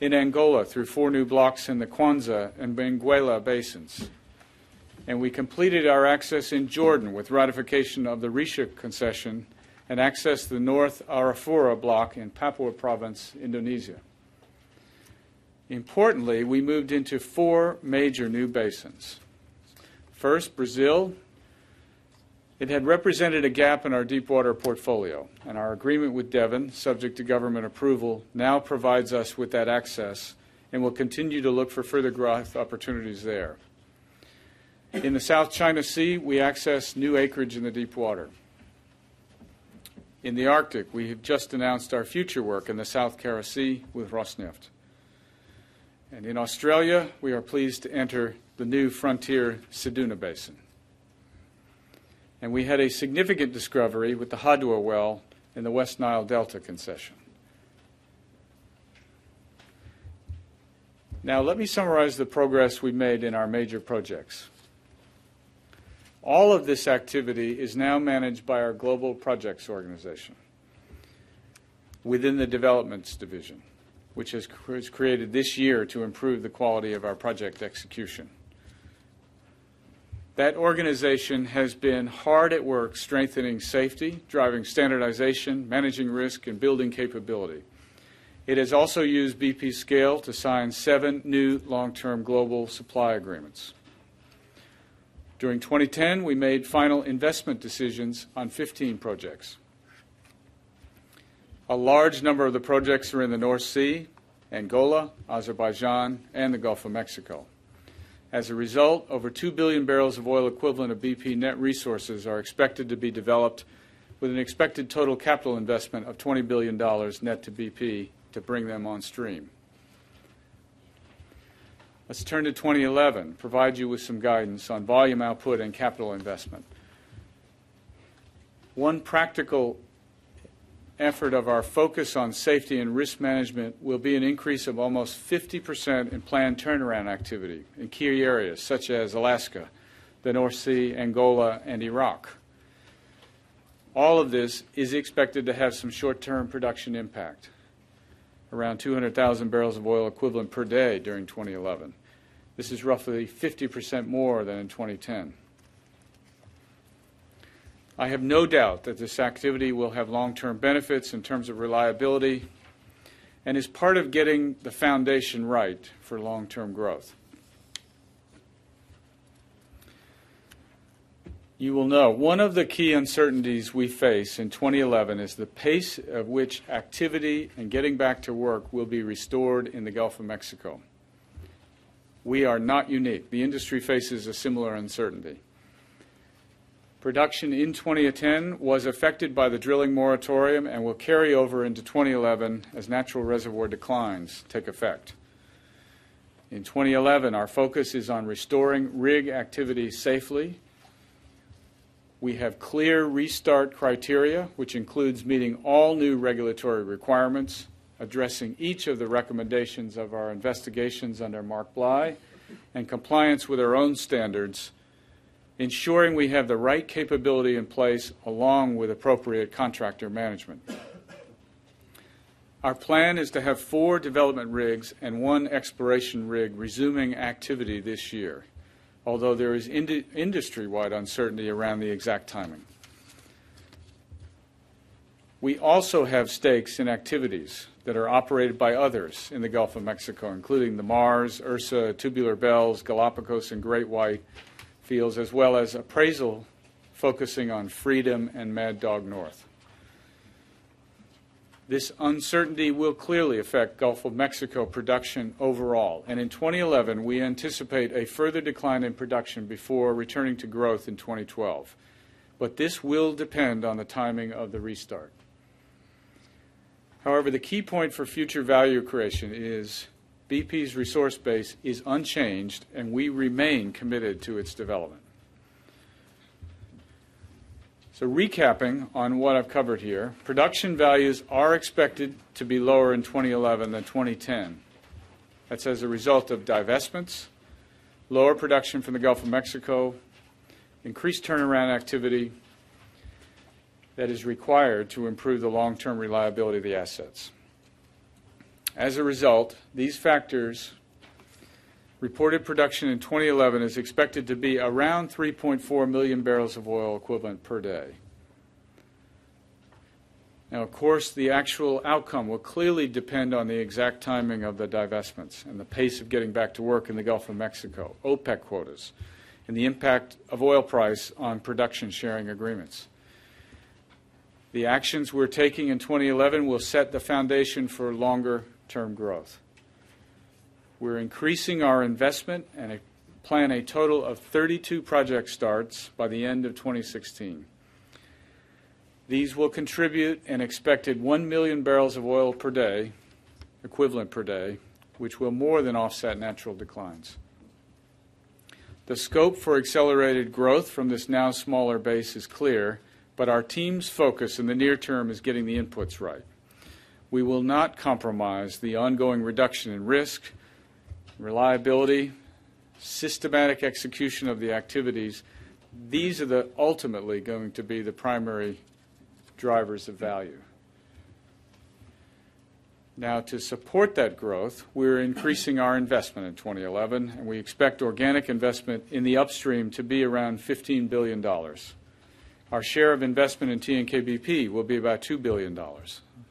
in Angola through four new blocks in the Kwanza and Benguela basins and we completed our access in Jordan with ratification of the Risha concession and access the North Arafura block in Papua province, Indonesia. Importantly, we moved into four major new basins. First, Brazil. It had represented a gap in our deepwater portfolio, and our agreement with Devon, subject to government approval, now provides us with that access and will continue to look for further growth opportunities there. In the South China Sea, we access new acreage in the deep water. In the Arctic, we have just announced our future work in the South Kara Sea with Rosneft. And in Australia, we are pleased to enter the new frontier Ceduna Basin. And we had a significant discovery with the Hadua well in the West Nile Delta concession. Now, let me summarize the progress we made in our major projects. All of this activity is now managed by our Global Projects Organization within the Developments Division, which has created this year to improve the quality of our project execution. That organization has been hard at work strengthening safety, driving standardization, managing risk, and building capability. It has also used BP Scale to sign seven new long term global supply agreements. During 2010, we made final investment decisions on 15 projects. A large number of the projects are in the North Sea, Angola, Azerbaijan, and the Gulf of Mexico. As a result, over 2 billion barrels of oil equivalent of BP net resources are expected to be developed with an expected total capital investment of $20 billion net to BP to bring them on stream. Let's turn to 2011, provide you with some guidance on volume output and capital investment. One practical effort of our focus on safety and risk management will be an increase of almost 50% in planned turnaround activity in key areas such as Alaska, the North Sea, Angola, and Iraq. All of this is expected to have some short term production impact, around 200,000 barrels of oil equivalent per day during 2011. This is roughly 50% more than in 2010. I have no doubt that this activity will have long term benefits in terms of reliability and is part of getting the foundation right for long term growth. You will know one of the key uncertainties we face in 2011 is the pace at which activity and getting back to work will be restored in the Gulf of Mexico. We are not unique. The industry faces a similar uncertainty. Production in 2010 was affected by the drilling moratorium and will carry over into 2011 as natural reservoir declines take effect. In 2011, our focus is on restoring rig activity safely. We have clear restart criteria, which includes meeting all new regulatory requirements, addressing each of the recommendations of our investigations under Mark Bly, and compliance with our own standards, ensuring we have the right capability in place along with appropriate contractor management. Our plan is to have four development rigs and one exploration rig resuming activity this year, although there is ind- industry wide uncertainty around the exact timing. We also have stakes in activities that are operated by others in the Gulf of Mexico, including the Mars, Ursa, Tubular Bells, Galapagos, and Great White fields, as well as appraisal focusing on Freedom and Mad Dog North. This uncertainty will clearly affect Gulf of Mexico production overall, and in 2011 we anticipate a further decline in production before returning to growth in 2012. But this will depend on the timing of the restart. However, the key point for future value creation is BP's resource base is unchanged and we remain committed to its development. So, recapping on what I've covered here, production values are expected to be lower in 2011 than 2010. That's as a result of divestments, lower production from the Gulf of Mexico, increased turnaround activity, that is required to improve the long term reliability of the assets. As a result, these factors reported production in 2011 is expected to be around 3.4 million barrels of oil equivalent per day. Now, of course, the actual outcome will clearly depend on the exact timing of the divestments and the pace of getting back to work in the Gulf of Mexico, OPEC quotas, and the impact of oil price on production sharing agreements. The actions we're taking in 2011 will set the foundation for longer term growth. We're increasing our investment and plan a total of 32 project starts by the end of 2016. These will contribute an expected 1 million barrels of oil per day, equivalent per day, which will more than offset natural declines. The scope for accelerated growth from this now smaller base is clear but our team's focus in the near term is getting the inputs right. We will not compromise the ongoing reduction in risk, reliability, systematic execution of the activities. These are the, ultimately going to be the primary drivers of value. Now, to support that growth, we're increasing our investment in 2011, and we expect organic investment in the upstream to be around $15 billion. Our share of investment in TNK-BP will be about $2 billion,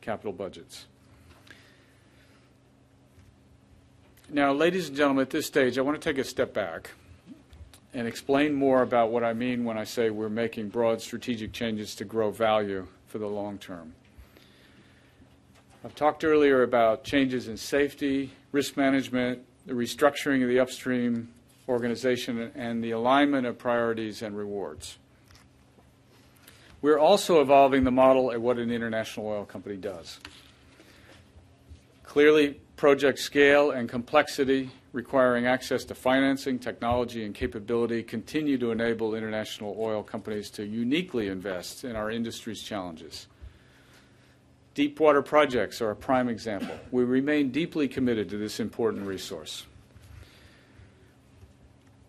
capital budgets. Now, ladies and gentlemen, at this stage, I want to take a step back and explain more about what I mean when I say we're making broad strategic changes to grow value for the long term. I've talked earlier about changes in safety, risk management, the restructuring of the upstream organization, and the alignment of priorities and rewards. We're also evolving the model at what an international oil company does. Clearly, project scale and complexity requiring access to financing, technology, and capability continue to enable international oil companies to uniquely invest in our industry's challenges. Deepwater projects are a prime example. We remain deeply committed to this important resource.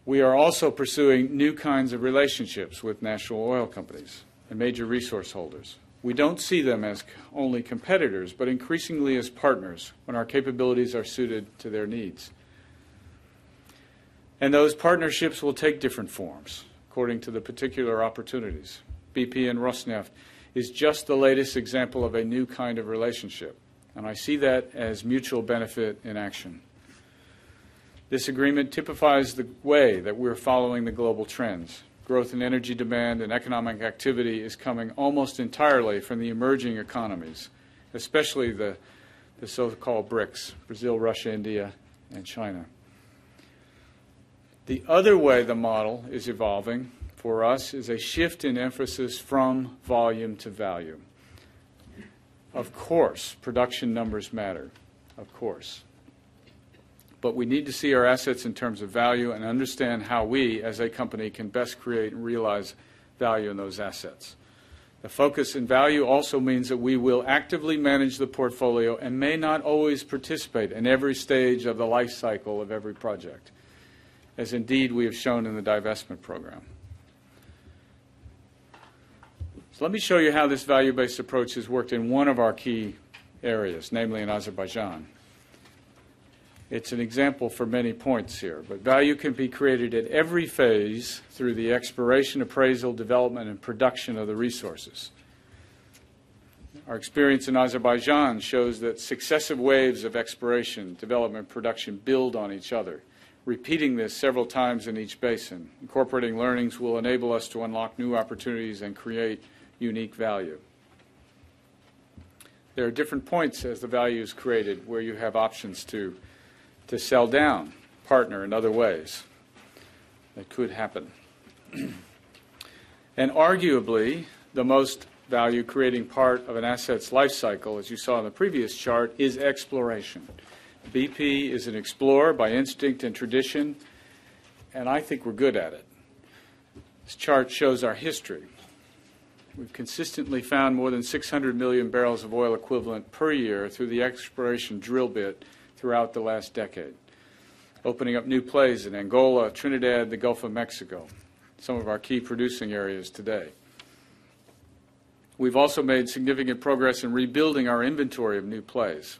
We are also pursuing new kinds of relationships with national oil companies and major resource holders. We don't see them as only competitors, but increasingly as partners when our capabilities are suited to their needs. And those partnerships will take different forms according to the particular opportunities. BP and Rosneft is just the latest example of a new kind of relationship, and I see that as mutual benefit in action. This agreement typifies the way that we're following the global trends growth in energy demand and economic activity is coming almost entirely from the emerging economies, especially the, the so called BRICS Brazil, Russia, India, and China. The other way the model is evolving for us is a shift in emphasis from volume to value. Of course, production numbers matter, of course. But we need to see our assets in terms of value and understand how we, as a company, can best create and realize value in those assets. The focus in value also means that we will actively manage the portfolio and may not always participate in every stage of the life cycle of every project, as indeed we have shown in the divestment program. So let me show you how this value-based approach has worked in one of our key areas, namely in Azerbaijan. It's an example for many points here, but value can be created at every phase through the exploration, appraisal, development, and production of the resources. Our experience in Azerbaijan shows that successive waves of exploration, development, production build on each other. Repeating this several times in each basin, incorporating learnings will enable us to unlock new opportunities and create unique value. There are different points as the value is created where you have options to to sell down, partner in other ways. That could happen. and arguably, the most value creating part of an asset's life cycle, as you saw in the previous chart, is exploration. BP is an explorer by instinct and tradition, and I think we're good at it. This chart shows our history. We've consistently found more than 600 million barrels of oil equivalent per year through the exploration drill bit throughout the last decade, opening up new plays in Angola, Trinidad, the Gulf of Mexico, some of our key producing areas today. We've also made significant progress in rebuilding our inventory of new plays,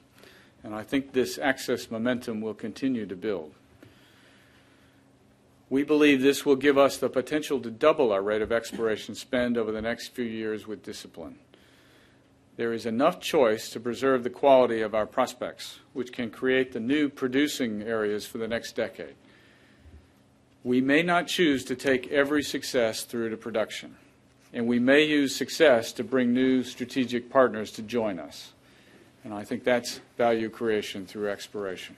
and I think this access momentum will continue to build. We believe this will give us the potential to double our rate of exploration spend over the next few years with discipline there is enough choice to preserve the quality of our prospects, which can create the new producing areas for the next decade. We may not choose to take every success through to production, and we may use success to bring new strategic partners to join us. And I think that's value creation through exploration.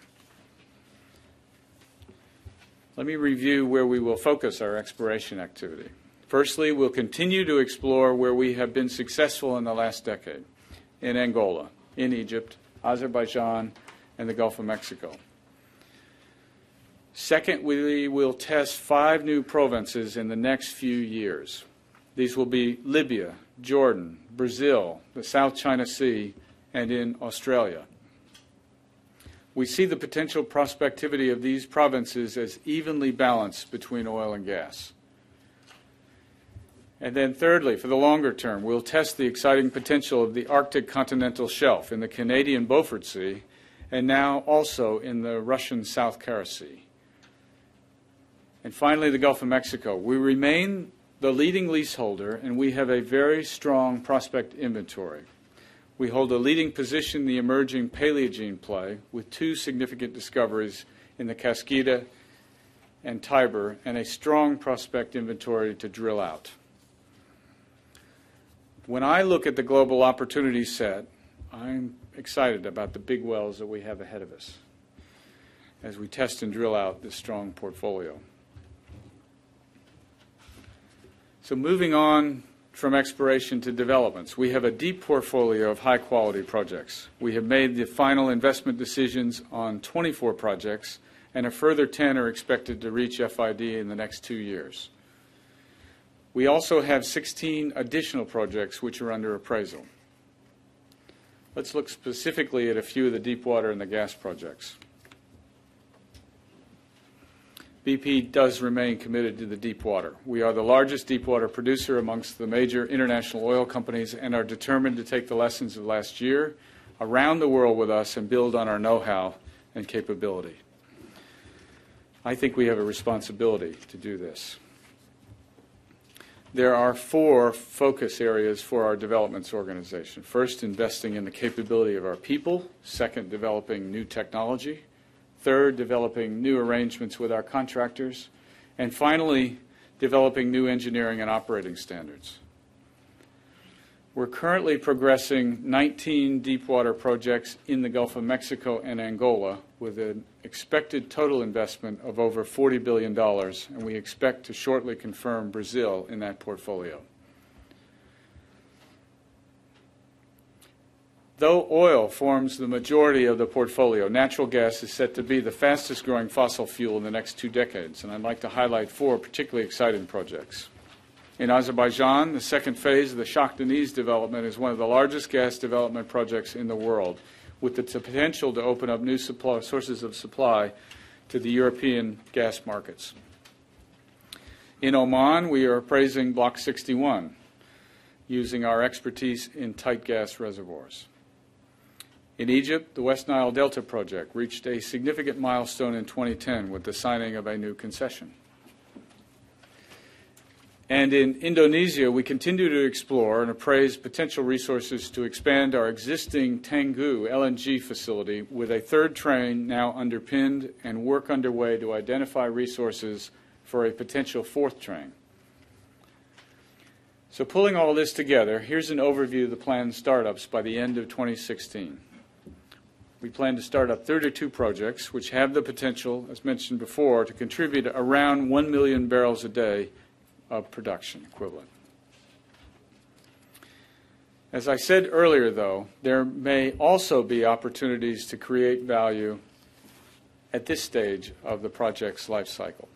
Let me review where we will focus our exploration activity. Firstly, we'll continue to explore where we have been successful in the last decade in Angola, in Egypt, Azerbaijan, and the Gulf of Mexico. Second, we will test five new provinces in the next few years. These will be Libya, Jordan, Brazil, the South China Sea, and in Australia. We see the potential prospectivity of these provinces as evenly balanced between oil and gas. And then, thirdly, for the longer term, we'll test the exciting potential of the Arctic continental shelf in the Canadian Beaufort Sea and now also in the Russian South Kara Sea. And finally, the Gulf of Mexico. We remain the leading leaseholder, and we have a very strong prospect inventory. We hold a leading position in the emerging Paleogene play with two significant discoveries in the Kaskida and Tiber and a strong prospect inventory to drill out. When I look at the global opportunity set, I'm excited about the big wells that we have ahead of us as we test and drill out this strong portfolio. So, moving on from exploration to developments, we have a deep portfolio of high quality projects. We have made the final investment decisions on 24 projects, and a further 10 are expected to reach FID in the next two years. We also have 16 additional projects which are under appraisal. Let's look specifically at a few of the deepwater and the gas projects. BP does remain committed to the deepwater. We are the largest deepwater producer amongst the major international oil companies and are determined to take the lessons of last year around the world with us and build on our know how and capability. I think we have a responsibility to do this. There are four focus areas for our developments organization. First, investing in the capability of our people. Second, developing new technology. Third, developing new arrangements with our contractors. And finally, developing new engineering and operating standards. We're currently progressing 19 deepwater projects in the Gulf of Mexico and Angola with an expected total investment of over $40 billion, and we expect to shortly confirm Brazil in that portfolio. Though oil forms the majority of the portfolio, natural gas is set to be the fastest growing fossil fuel in the next two decades, and I'd like to highlight four particularly exciting projects. In Azerbaijan, the second phase of the Shah Deniz development is one of the largest gas development projects in the world, with the potential to open up new supply, sources of supply to the European gas markets. In Oman, we are appraising Block 61 using our expertise in tight gas reservoirs. In Egypt, the West Nile Delta project reached a significant milestone in 2010 with the signing of a new concession. And in Indonesia, we continue to explore and appraise potential resources to expand our existing Tangguh LNG facility with a third train now underpinned and work underway to identify resources for a potential fourth train. So, pulling all this together, here's an overview of the planned startups by the end of 2016. We plan to start up 32 projects, which have the potential, as mentioned before, to contribute around 1 million barrels a day of production equivalent. As I said earlier, though, there may also be opportunities to create value at this stage of the project's life cycle.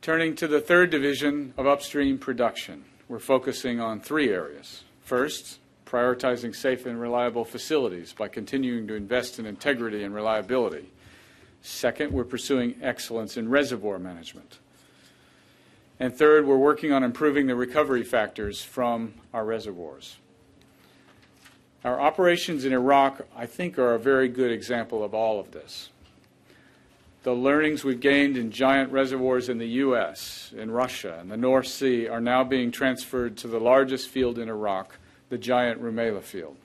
Turning to the third division of upstream production, we're focusing on three areas. First, prioritizing safe and reliable facilities by continuing to invest in integrity and reliability. Second, we're pursuing excellence in reservoir management. And third, we're working on improving the recovery factors from our reservoirs. Our operations in Iraq, I think, are a very good example of all of this. The learnings we've gained in giant reservoirs in the U.S., in Russia, and the North Sea are now being transferred to the largest field in Iraq, the giant Rumaila field.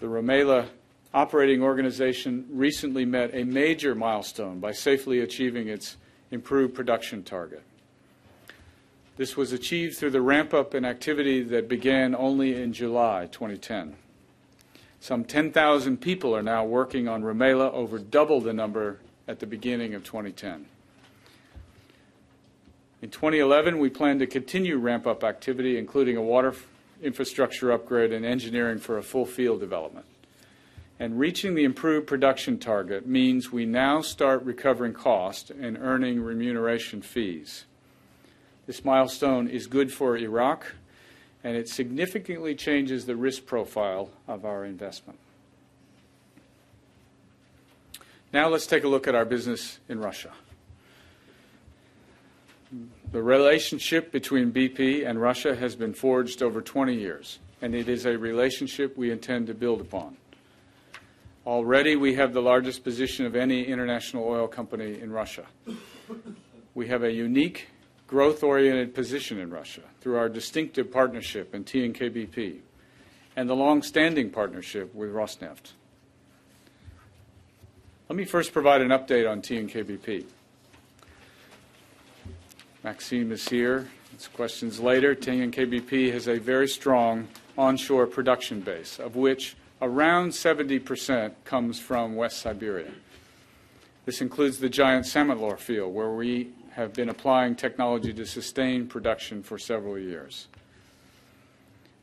The Rumaila operating organization recently met a major milestone by safely achieving its improved production target. This was achieved through the ramp up in activity that began only in July 2010. Some 10,000 people are now working on Rumaila, over double the number at the beginning of 2010. In 2011, we plan to continue ramp up activity, including a water infrastructure upgrade and engineering for a full field development. And reaching the improved production target means we now start recovering cost and earning remuneration fees. This milestone is good for Iraq, and it significantly changes the risk profile of our investment. Now let's take a look at our business in Russia. The relationship between BP and Russia has been forged over 20 years, and it is a relationship we intend to build upon. Already, we have the largest position of any international oil company in Russia. We have a unique, growth oriented position in Russia through our distinctive partnership in TNKBP and the long standing partnership with Rosneft. Let me first provide an update on TNKBP. Maxim is here. It's questions later. TNKBP has a very strong onshore production base, of which around 70% comes from West Siberia. This includes the giant Samotlor field, where we have been applying technology to sustain production for several years.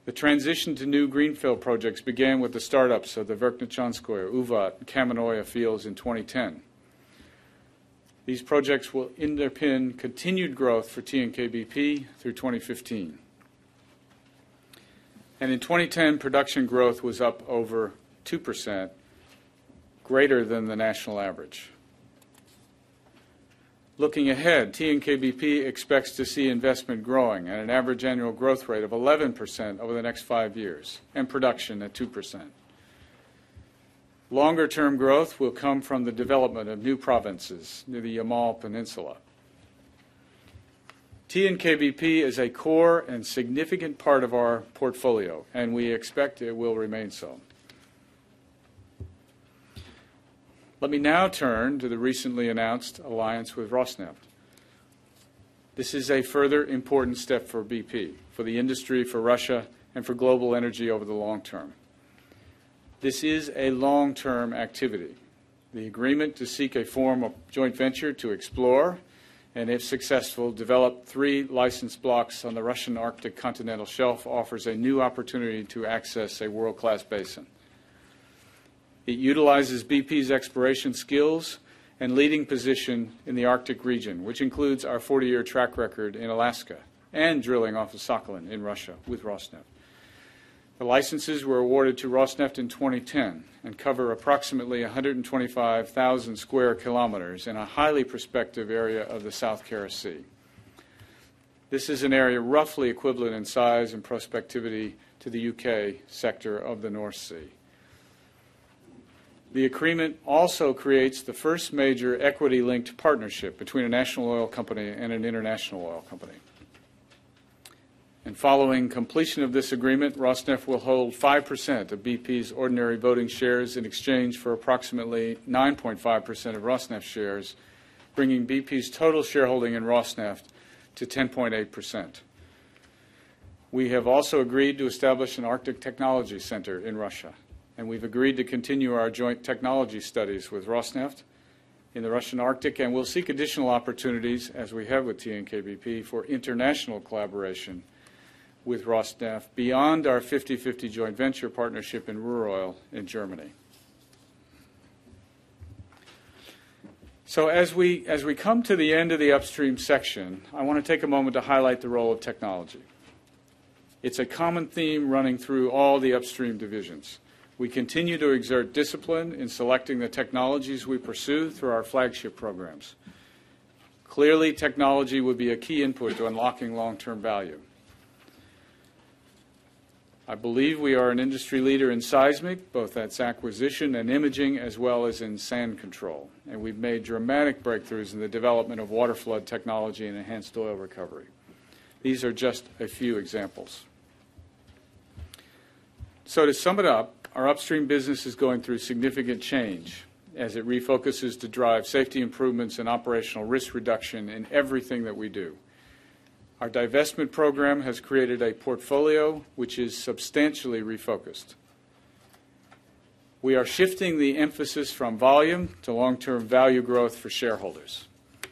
The transition to new greenfield projects began with the startups of the Verkhnechonskoye, Uvat, and Kamennoye fields in 2010. These projects will underpin continued growth for TNKBP through 2015. And in 2010, production growth was up over 2%, greater than the national average. Looking ahead, TNKBP expects to see investment growing at an average annual growth rate of 11% over the next five years, and production at 2%. Longer term growth will come from the development of new provinces near the Yamal Peninsula. TNKBP is a core and significant part of our portfolio, and we expect it will remain so. Let me now turn to the recently announced alliance with Rosneft. This is a further important step for BP, for the industry, for Russia, and for global energy over the long term. This is a long term activity. The agreement to seek a form of joint venture to explore and if successful, develop three license blocks on the Russian Arctic continental shelf offers a new opportunity to access a world-class basin. It utilizes BP's exploration skills and leading position in the Arctic region, which includes our 40-year track record in Alaska and drilling off of Sakhalin in Russia with Rosneft. The licenses were awarded to Rosneft in 2010 and cover approximately 125,000 square kilometers in a highly prospective area of the South Kara Sea. This is an area roughly equivalent in size and prospectivity to the UK sector of the North Sea. The agreement also creates the first major equity linked partnership between a national oil company and an international oil company. And following completion of this agreement, Rosneft will hold 5% of BP's ordinary voting shares in exchange for approximately 9.5% of Rosneft shares, bringing BP's total shareholding in Rosneft to 10.8%. We have also agreed to establish an Arctic Technology Center in Russia, and we've agreed to continue our joint technology studies with Rosneft in the Russian Arctic, and we'll seek additional opportunities, as we have with TNK-BP, for international collaboration with Rosneft beyond our 50-50 joint venture partnership in Ruhr Oil in Germany. So as we, as we come to the end of the upstream section, I want to take a moment to highlight the role of technology. It's a common theme running through all the upstream divisions. We continue to exert discipline in selecting the technologies we pursue through our flagship programs. Clearly, technology would be a key input to unlocking long-term value. I believe we are an industry leader in seismic, both that's acquisition and imaging, as well as in sand control. And we've made dramatic breakthroughs in the development of water flood technology and enhanced oil recovery. These are just a few examples. So, to sum it up, our upstream business is going through significant change as it refocuses to drive safety improvements and operational risk reduction in everything that we do. Our divestment program has created a portfolio which is substantially refocused. We are shifting the emphasis from volume to long-term value growth for shareholders. I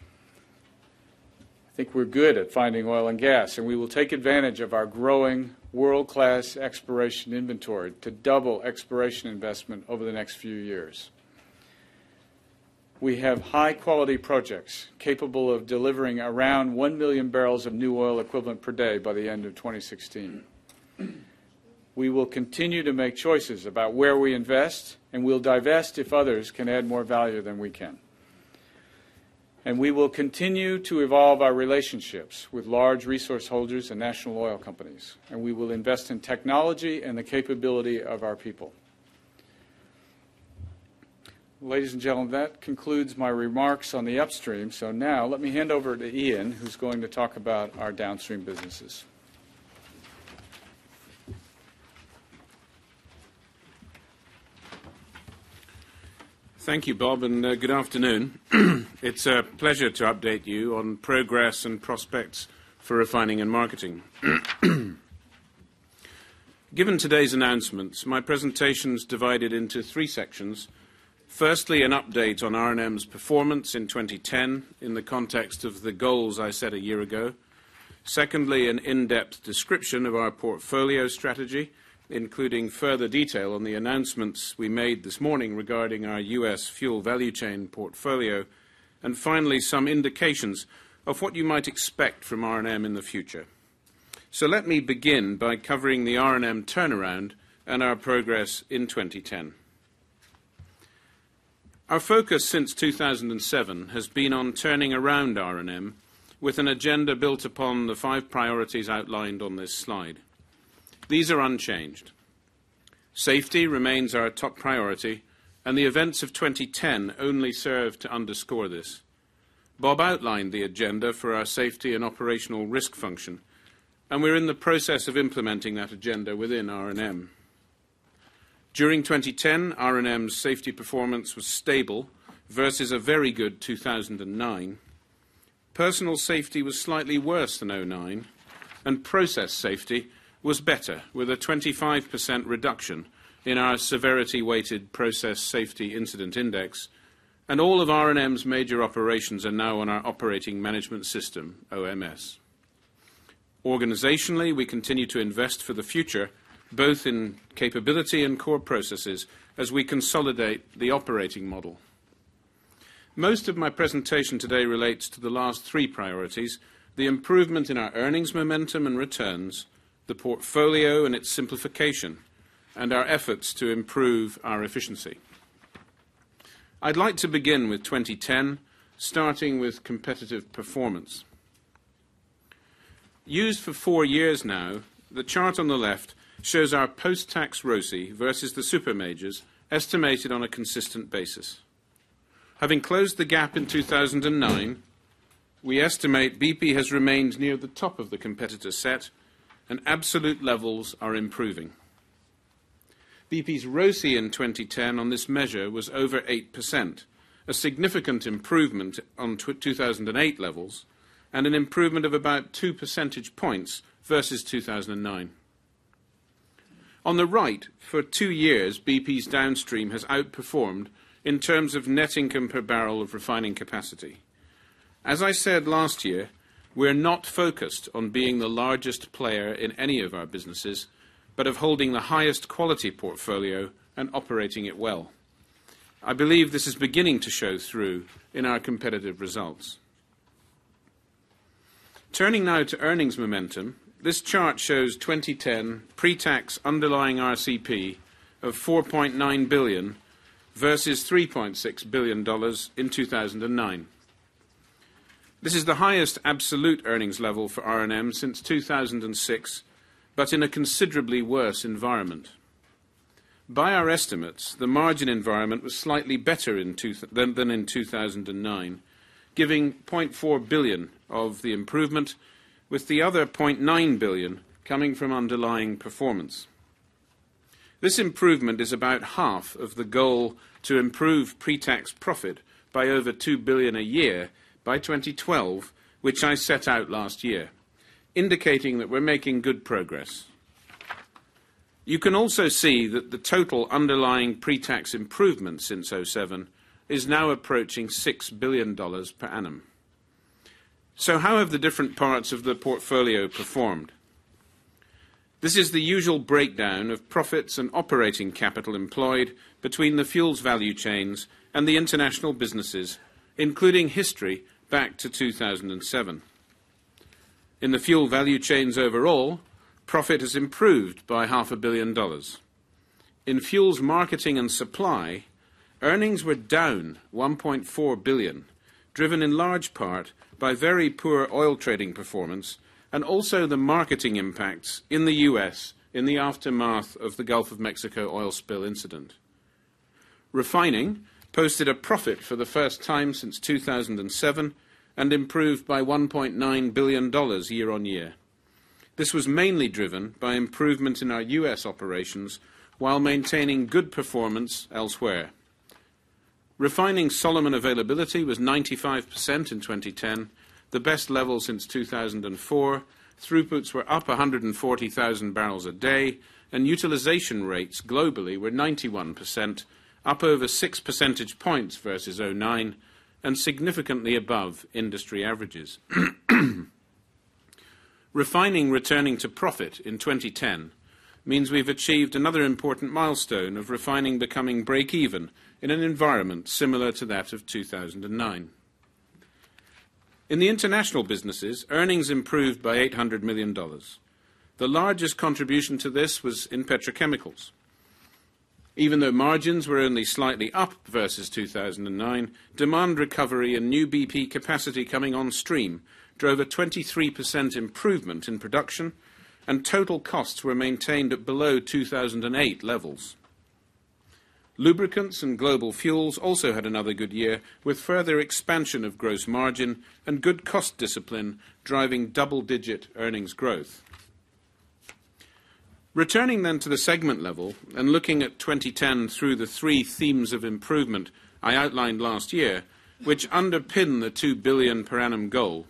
think we're good at finding oil and gas, and we will take advantage of our growing world-class exploration inventory to double exploration investment over the next few years. We have high-quality projects capable of delivering around 1 million barrels of new oil equivalent per day by the end of 2016. We will continue to make choices about where we invest, and we'll divest if others can add more value than we can. And we will continue to evolve our relationships with large resource holders and national oil companies. And we will invest in technology and the capability of our people. Ladies and gentlemen, that concludes my remarks on the upstream. So now let me hand over to Iain, who's going to talk about our downstream businesses. Thank you, Bob, and uh, good afternoon. it's a pleasure to update you on progress and prospects for refining and marketing. Given today's announcements, my presentation is divided into three sections Firstly, an update on R&M's performance in 2010 in the context of the goals I set a year ago. Secondly, an in-depth description of our portfolio strategy, including further detail on the announcements we made this morning regarding our U.S. fuel value chain portfolio. And finally, some indications of what you might expect from R&M in the future. So let me begin by covering the R&M turnaround and our progress in 2010. Our focus since 2007 has been on turning around R&M with an agenda built upon the five priorities outlined on this slide. These are unchanged. Safety remains our top priority, and the events of 2010 only serve to underscore this. Bob outlined the agenda for our safety and operational risk function, and we're in the process of implementing that agenda within R&M. During 2010, R&M's safety performance was stable versus a very good 2009. Personal safety was slightly worse than 09, and process safety was better, with a 25% reduction in our severity weighted process safety incident index and all of R&M's major operations are now on our operating management system, OMS. Organizationally, we continue to invest for the future, both in capability and core processes, as we consolidate the operating model. Most of my presentation today relates to the last three priorities: the improvement in our earnings momentum and returns, the portfolio and its simplification, and our efforts to improve our efficiency. I'd like to begin with 2010, starting with competitive performance. Used for four years now, the chart on the left shows our post-tax ROCE versus the super majors, estimated on a consistent basis. Having closed the gap in 2009, we estimate BP has remained near the top of the competitor set, and absolute levels are improving. BP's ROCE in 2010 on this measure was over 8%, a significant improvement on 2008 levels, and an improvement of about two percentage points versus 2009. On the right, for two years, BP's downstream has outperformed in terms of net income per barrel of refining capacity. As I said last year, we're not focused on being the largest player in any of our businesses, but of holding the highest quality portfolio and operating it well. I believe this is beginning to show through in our competitive results. Turning now to earnings momentum, this chart shows 2010 pre-tax underlying RCP of 4.9 billion versus $3.6 billion in 2009. This is the highest absolute earnings level for R&M since 2006, but in a considerably worse environment. By our estimates, the margin environment was slightly better than in 2009, giving 0.4 billion of the improvement, with the other 0.9 billion coming from underlying performance. This improvement is about half of the goal to improve pre-tax profit by over 2 billion a year by 2012, which I set out last year, indicating that we're making good progress. You can also see that the total underlying pre-tax improvement since 2007 is now approaching $6 billion per annum. So, how have the different parts of the portfolio performed? This is the usual breakdown of profits and operating capital employed between the fuels value chains and the international businesses, including history back to 2007. In the fuel value chains overall, profit has improved by half a billion dollars. In fuels marketing and supply, earnings were down 1.4 billion, driven in large part by very poor oil trading performance and also the marketing impacts in the U.S. in the aftermath of the Gulf of Mexico oil spill incident. Refining posted a profit for the first time since 2007 and improved by $1.9 billion year on year. This was mainly driven by improvement in our U.S. operations while maintaining good performance elsewhere. Refining Solomon availability was 95% in 2010, the best level since 2004. Throughputs were up 140,000 barrels a day, and utilization rates globally were 91%, up over six percentage points versus 2009, and significantly above industry averages. Refining returning to profit in 2010 means we've achieved another important milestone of refining becoming break-even in an environment similar to that of 2009. In the international businesses, earnings improved by $800 million. The largest contribution to this was in petrochemicals. Even though margins were only slightly up versus 2009, demand recovery and new BP capacity coming on stream drove a 23% improvement in production, and total costs were maintained at below 2008 levels. Lubricants and global fuels also had another good year, with further expansion of gross margin and good cost discipline driving double-digit earnings growth. Returning then to the segment level and looking at 2010 through the three themes of improvement I outlined last year, which underpin the 2 billion per annum goal.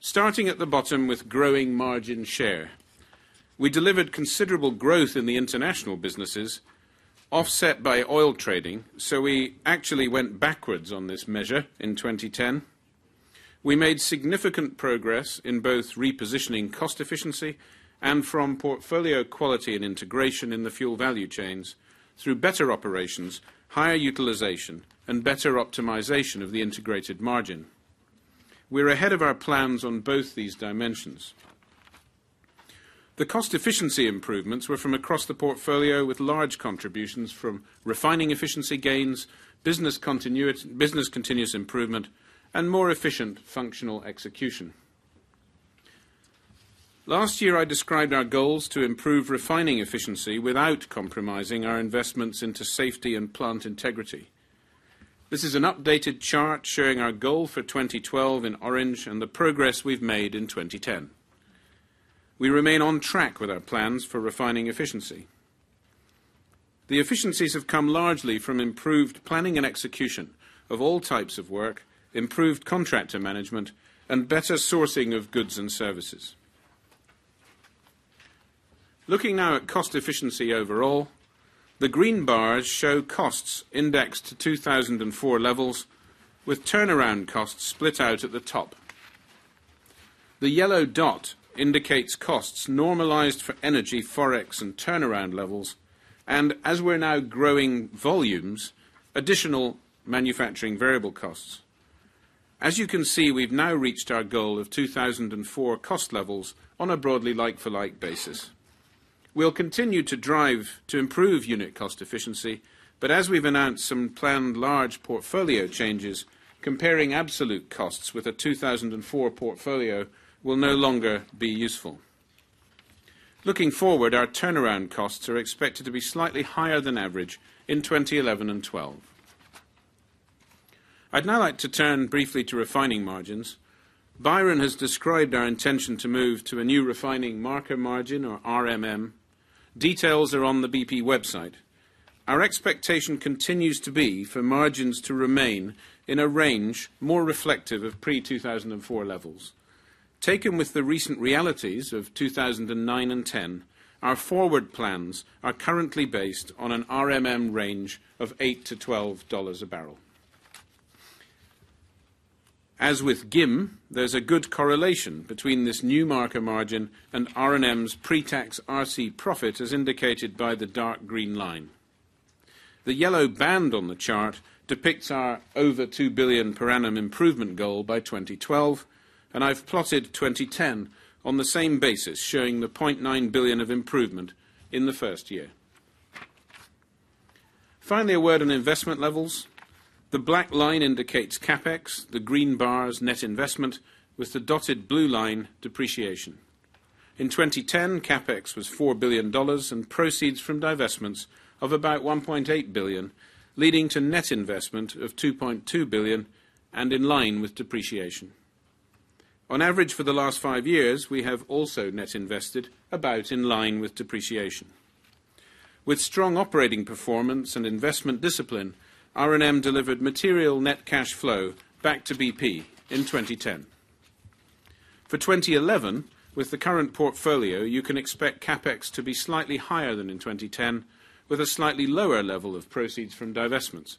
Starting at the bottom with growing margin share, we delivered considerable growth in the international businesses, offset by oil trading, so we actually went backwards on this measure in 2010. We made significant progress in both repositioning cost efficiency and from portfolio quality and integration in the fuel value chains through better operations, higher utilization, and better optimization of the integrated margin. We're ahead of our plans on both these dimensions. The cost efficiency improvements were from across the portfolio with large contributions from refining efficiency gains, business continuous improvement, and more efficient functional execution. Last year, I described our goals to improve refining efficiency without compromising our investments into safety and plant integrity. This is an updated chart showing our goal for 2012 in orange and the progress we've made in 2010. We remain on track with our plans for refining efficiency. The efficiencies have come largely from improved planning and execution of all types of work, improved contractor management, and better sourcing of goods and services. Looking now at cost efficiency overall, the green bars show costs indexed to 2004 levels, with turnaround costs split out at the top. The yellow dot indicates costs normalized for energy, forex, and turnaround levels, and as we're now growing volumes, additional manufacturing variable costs. As you can see, we've now reached our goal of 2004 cost levels on a broadly like-for-like basis. We'll continue to drive to improve unit cost efficiency, but as we've announced some planned large portfolio changes, comparing absolute costs with a 2004 portfolio will no longer be useful. Looking forward, our turnaround costs are expected to be slightly higher than average in 2011 and 12. I'd now like to turn briefly to refining margins. Byron has described our intention to move to a new refining marker margin, or RMM. Details are on the BP website. Our expectation continues to be for margins to remain in a range more reflective of pre-2004 levels. Taken with the recent realities of 2009 and 2010, our forward plans are currently based on an RMM range of 8 to $12 a barrel. As with GIM, there's a good correlation between this new marker margin and R&M's pre-tax RC profit as indicated by the dark green line. The yellow band on the chart depicts our over 2 billion per annum improvement goal by 2012, and I've plotted 2010 on the same basis, showing the 0.9 billion of improvement in the first year. Finally, a word on investment levels. The black line indicates CapEx, the green bars net investment, with the dotted blue line depreciation. In 2010, CapEx was $4 billion and proceeds from divestments of about 1.8 billion, leading to net investment of 2.2 billion and in line with depreciation. On average for the last five years, we have also net invested about in line with depreciation. With strong operating performance and investment discipline, R&M delivered material net cash flow back to BP in 2010. For 2011, with the current portfolio, you can expect CapEx to be slightly higher than in 2010, with a slightly lower level of proceeds from divestments.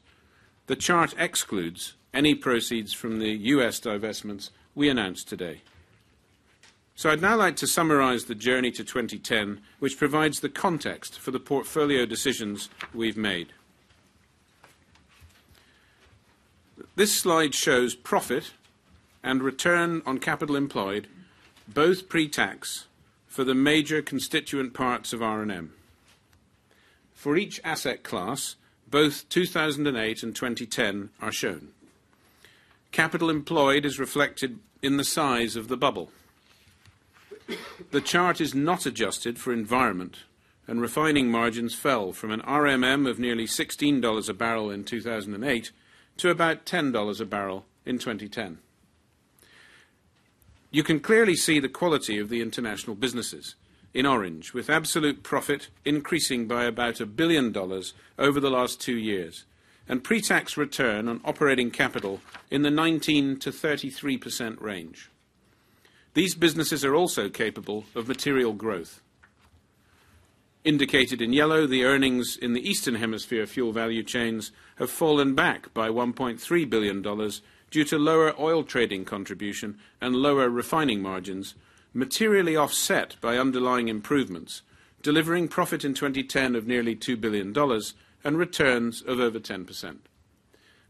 The chart excludes any proceeds from the U.S. divestments we announced today. So I'd now like to summarize the journey to 2010, which provides the context for the portfolio decisions we've made. This slide shows profit and return on capital employed, both pre-tax, for the major constituent parts of R&M. For each asset class, both 2008 and 2010 are shown. Capital employed is reflected in the size of the bubble. The chart is not adjusted for environment, and refining margins fell from an RMM of nearly $16 a barrel in 2008 to about $10 a barrel in 2010. You can clearly see the quality of the international businesses in orange, with absolute profit increasing by about a $1 billion over the last two years, and pre-tax return on operating capital in the 19 to 33% range. These businesses are also capable of material growth. Indicated in yellow, the earnings in the Eastern Hemisphere fuel value chains have fallen back by $1.3 billion due to lower oil trading contribution and lower refining margins, materially offset by underlying improvements, delivering profit in 2010 of nearly $2 billion and returns of over 10%.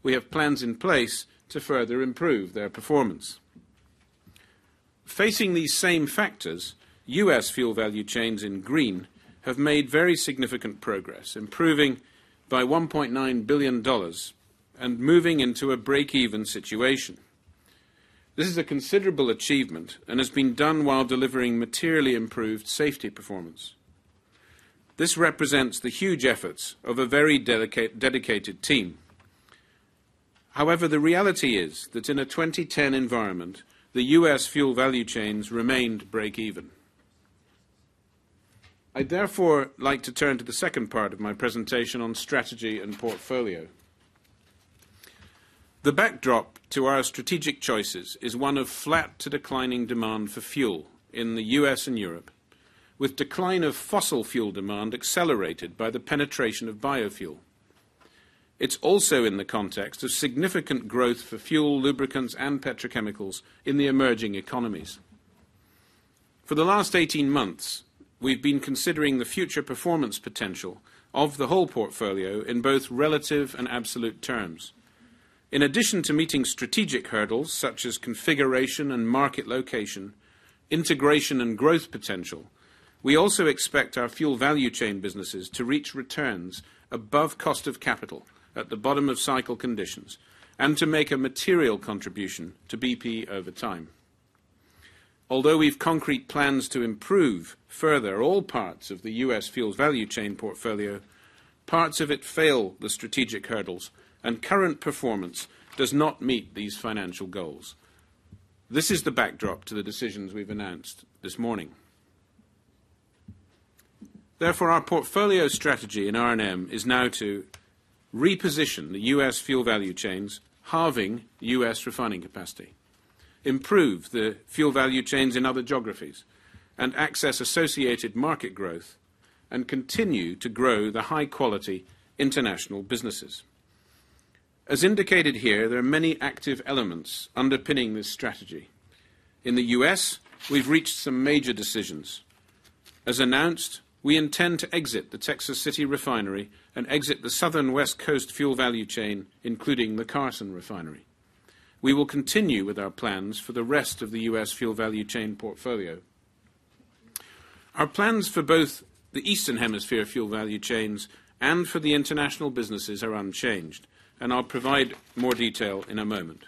We have plans in place to further improve their performance. Facing these same factors, U.S. fuel value chains in green have made very significant progress, improving by $1.9 billion and moving into a break-even situation. This is a considerable achievement and has been done while delivering materially improved safety performance. This represents the huge efforts of a very dedicated team. However, the reality is that in a 2010 environment, the U.S. fuel value chains remained break even. I'd therefore like to turn to the second part of my presentation on strategy and portfolio. The backdrop to our strategic choices is one of flat to declining demand for fuel in the U.S. and Europe, with decline of fossil fuel demand accelerated by the penetration of biofuel. It's also in the context of significant growth for fuel, lubricants, and petrochemicals in the emerging economies. For the last 18 months, we've been considering the future performance potential of the whole portfolio in both relative and absolute terms. In addition to meeting strategic hurdles such as configuration and market location, integration and growth potential, we also expect our fuel value chain businesses to reach returns above cost of capital at the bottom of cycle conditions and to make a material contribution to BP over time. Although we've concrete plans to improve further all parts of the U.S. fuels value chain portfolio, parts of it fail the strategic hurdles, and current performance does not meet these financial goals. This is the backdrop to the decisions we've announced this morning. Therefore, our portfolio strategy in R&M is now to reposition the U.S. fuel value chains, halving U.S. refining capacity improve the fuel value chains in other geographies, and access associated market growth, and continue to grow the high-quality international businesses. As indicated here, there are many active elements underpinning this strategy. In the U.S., we've reached some major decisions. As announced, we intend to exit the Texas City refinery and exit the Southern West Coast fuel value chain, including the Carson refinery. We will continue with our plans for the rest of the U.S. fuel value chain portfolio. Our plans for both the Eastern Hemisphere fuel value chains and for the international businesses are unchanged, and I'll provide more detail in a moment.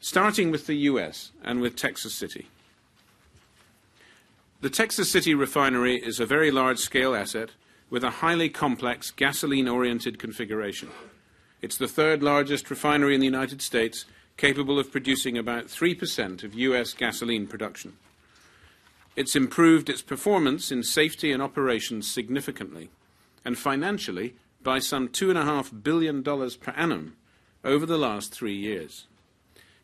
Starting with the U.S. and with Texas City. The Texas City refinery is a very large-scale asset with a highly complex gasoline-oriented configuration. It's the third largest refinery in the United States, capable of producing about 3% of U.S. gasoline production. It's improved its performance in safety and operations significantly, and financially by some $2.5 billion per annum over the last three years.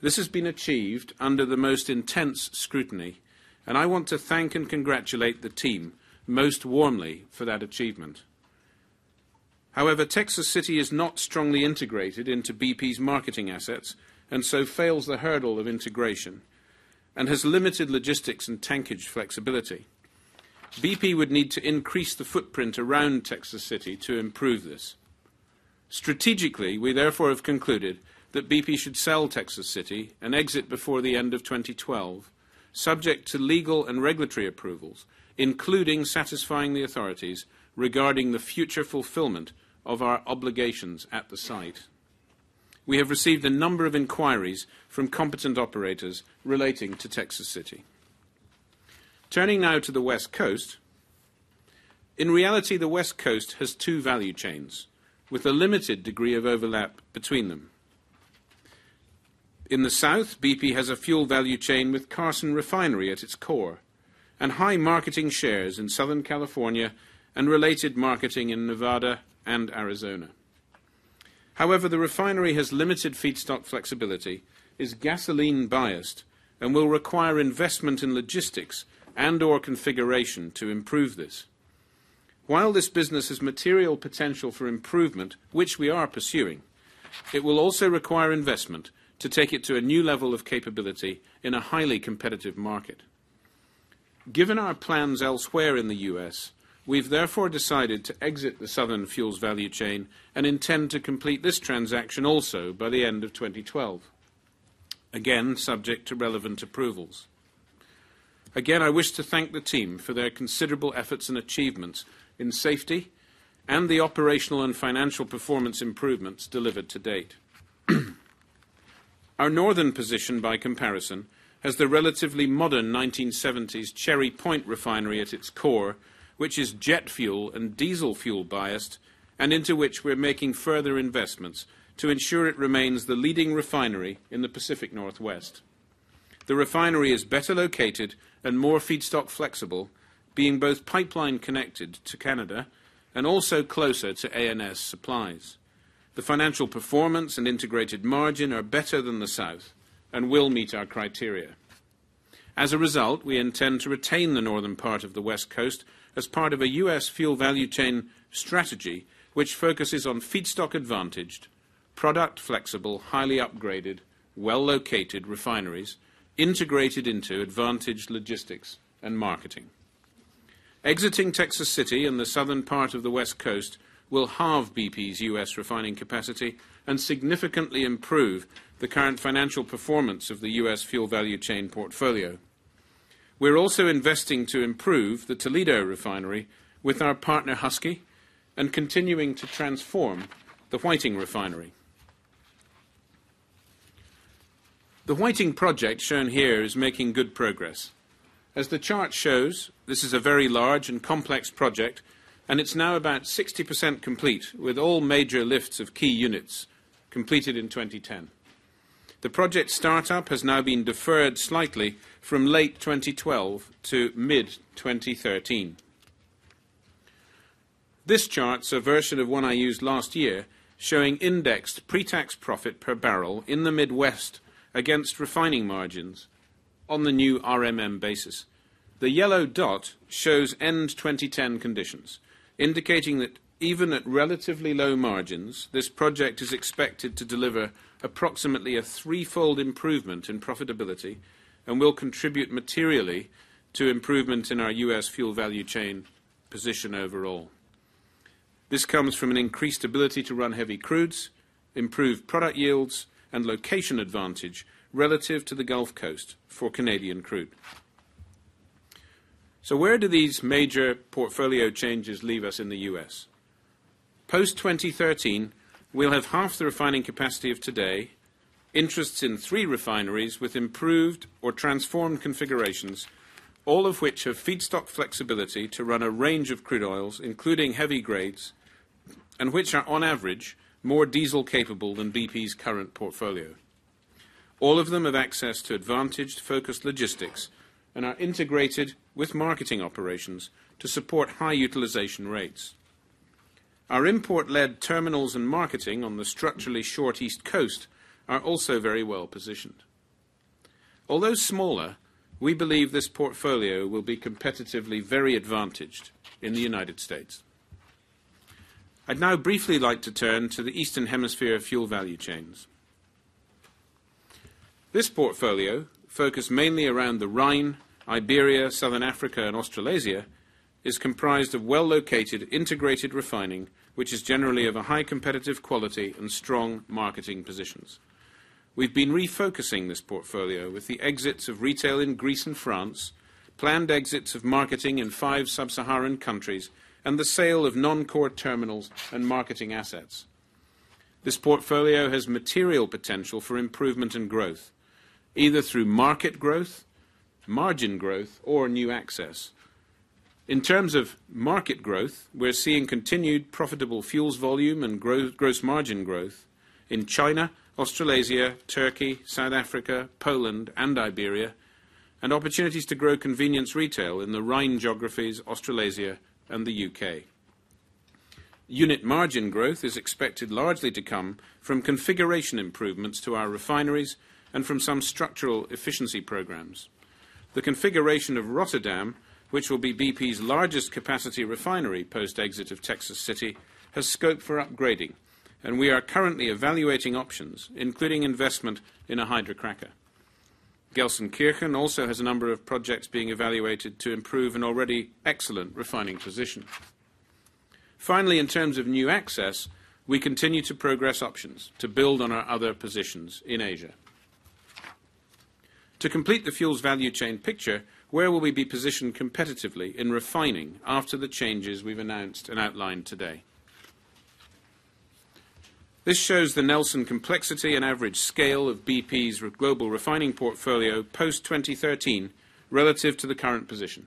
This has been achieved under the most intense scrutiny, and I want to thank and congratulate the team most warmly for that achievement. However, Texas City is not strongly integrated into BP's marketing assets and so fails the hurdle of integration and has limited logistics and tankage flexibility. BP would need to increase the footprint around Texas City to improve this. Strategically, we therefore have concluded that BP should sell Texas City and exit before the end of 2012, subject to legal and regulatory approvals, including satisfying the authorities regarding the future fulfillment of our obligations at the site. We have received a number of inquiries from competent operators relating to Texas City. Turning now to the West Coast. In reality, the West Coast has two value chains with a limited degree of overlap between them. In the south, BP has a fuel value chain with Carson Refinery at its core and high marketing shares in Southern California and related marketing in Nevada and Arizona. However, the refinery has limited feedstock flexibility, is gasoline biased, and will require investment in logistics and or configuration to improve this. While this business has material potential for improvement, which we are pursuing, it will also require investment to take it to a new level of capability in a highly competitive market. Given our plans elsewhere in the U.S., we've therefore decided to exit the Southern Fuels value chain and intend to complete this transaction also by the end of 2012, again subject to relevant approvals. Again, I wish to thank the team for their considerable efforts and achievements in safety and the operational and financial performance improvements delivered to date. Our northern position, by comparison, has the relatively modern 1970s Cherry Point refinery at its core, which is jet fuel and diesel fuel biased, and into which we're making further investments to ensure it remains the leading refinery in the Pacific Northwest. The refinery is better located and more feedstock flexible, being both pipeline connected to Canada and also closer to ANS supplies. The financial performance and integrated margin are better than the South and will meet our criteria. As a result, we intend to retain the northern part of the West Coast as part of a U.S. fuel value chain strategy which focuses on feedstock advantaged, product flexible, highly upgraded, well located refineries integrated into advantaged logistics and marketing. Exiting Texas City and the southern part of the West Coast will halve BP's U.S. refining capacity and significantly improve the current financial performance of the U.S. fuel value chain portfolio. We're also investing to improve the Toledo refinery with our partner Husky and continuing to transform the Whiting refinery. The Whiting project shown here is making good progress. As the chart shows, this is a very large and complex project and it's now about 60% complete, with all major lifts of key units completed in 2010. The project startup has now been deferred slightly from late 2012 to mid 2013. This chart's a version of one I used last year, showing indexed pre-tax profit per barrel in the Midwest against refining margins on the new RMM basis. The yellow dot shows end 2010 conditions indicating that even at relatively low margins, this project is expected to deliver approximately a threefold improvement in profitability and will contribute materially to improvement in our U.S. fuel value chain position overall. This comes from an increased ability to run heavy crudes, improved product yields, and location advantage relative to the Gulf Coast for Canadian crude. So, where do these major portfolio changes leave us in the US? Post 2013, we'll have half the refining capacity of today, interests in three refineries with improved or transformed configurations, all of which have feedstock flexibility to run a range of crude oils, including heavy grades, and which are on average more diesel capable than BP's current portfolio. All of them have access to advantaged focused logistics and are integrated with marketing operations to support high utilization rates. Our import-led terminals and marketing on the structurally short East Coast are also very well positioned. Although smaller, we believe this portfolio will be competitively very advantaged in the United States. I'd now briefly like to turn to the Eastern Hemisphere fuel value chains. This portfolio, focused mainly around the Rhine, Iberia, Southern Africa, and Australasia, is comprised of well located integrated refining, which is generally of a high competitive quality and strong marketing positions. We've been refocusing this portfolio with the exits of retail in Greece and France, planned exits of marketing in five sub Saharan countries, and the sale of non core terminals and marketing assets. This portfolio has material potential for improvement and growth, either through market growth margin growth, or new access. In terms of market growth, we're seeing continued profitable fuels volume and gross margin growth in China, Australasia, Turkey, South Africa, Poland, and Iberia, and opportunities to grow convenience retail in the Rhine geographies, Australasia, and the UK. Unit margin growth is expected largely to come from configuration improvements to our refineries and from some structural efficiency programs. The configuration of Rotterdam which will be BP's largest capacity refinery post exit of Texas City, has scope for upgrading, and we are currently evaluating options, including investment in a hydrocracker. Gelsenkirchen also has a number of projects being evaluated to improve an already excellent refining position. Finally, in terms of new access, we continue to progress options to build on our other positions in Asia. To complete the fuels value chain picture, where will we be positioned competitively in refining after the changes we've announced and outlined today? This shows the Nelson complexity and average scale of BP's global refining portfolio post-2013 relative to the current position.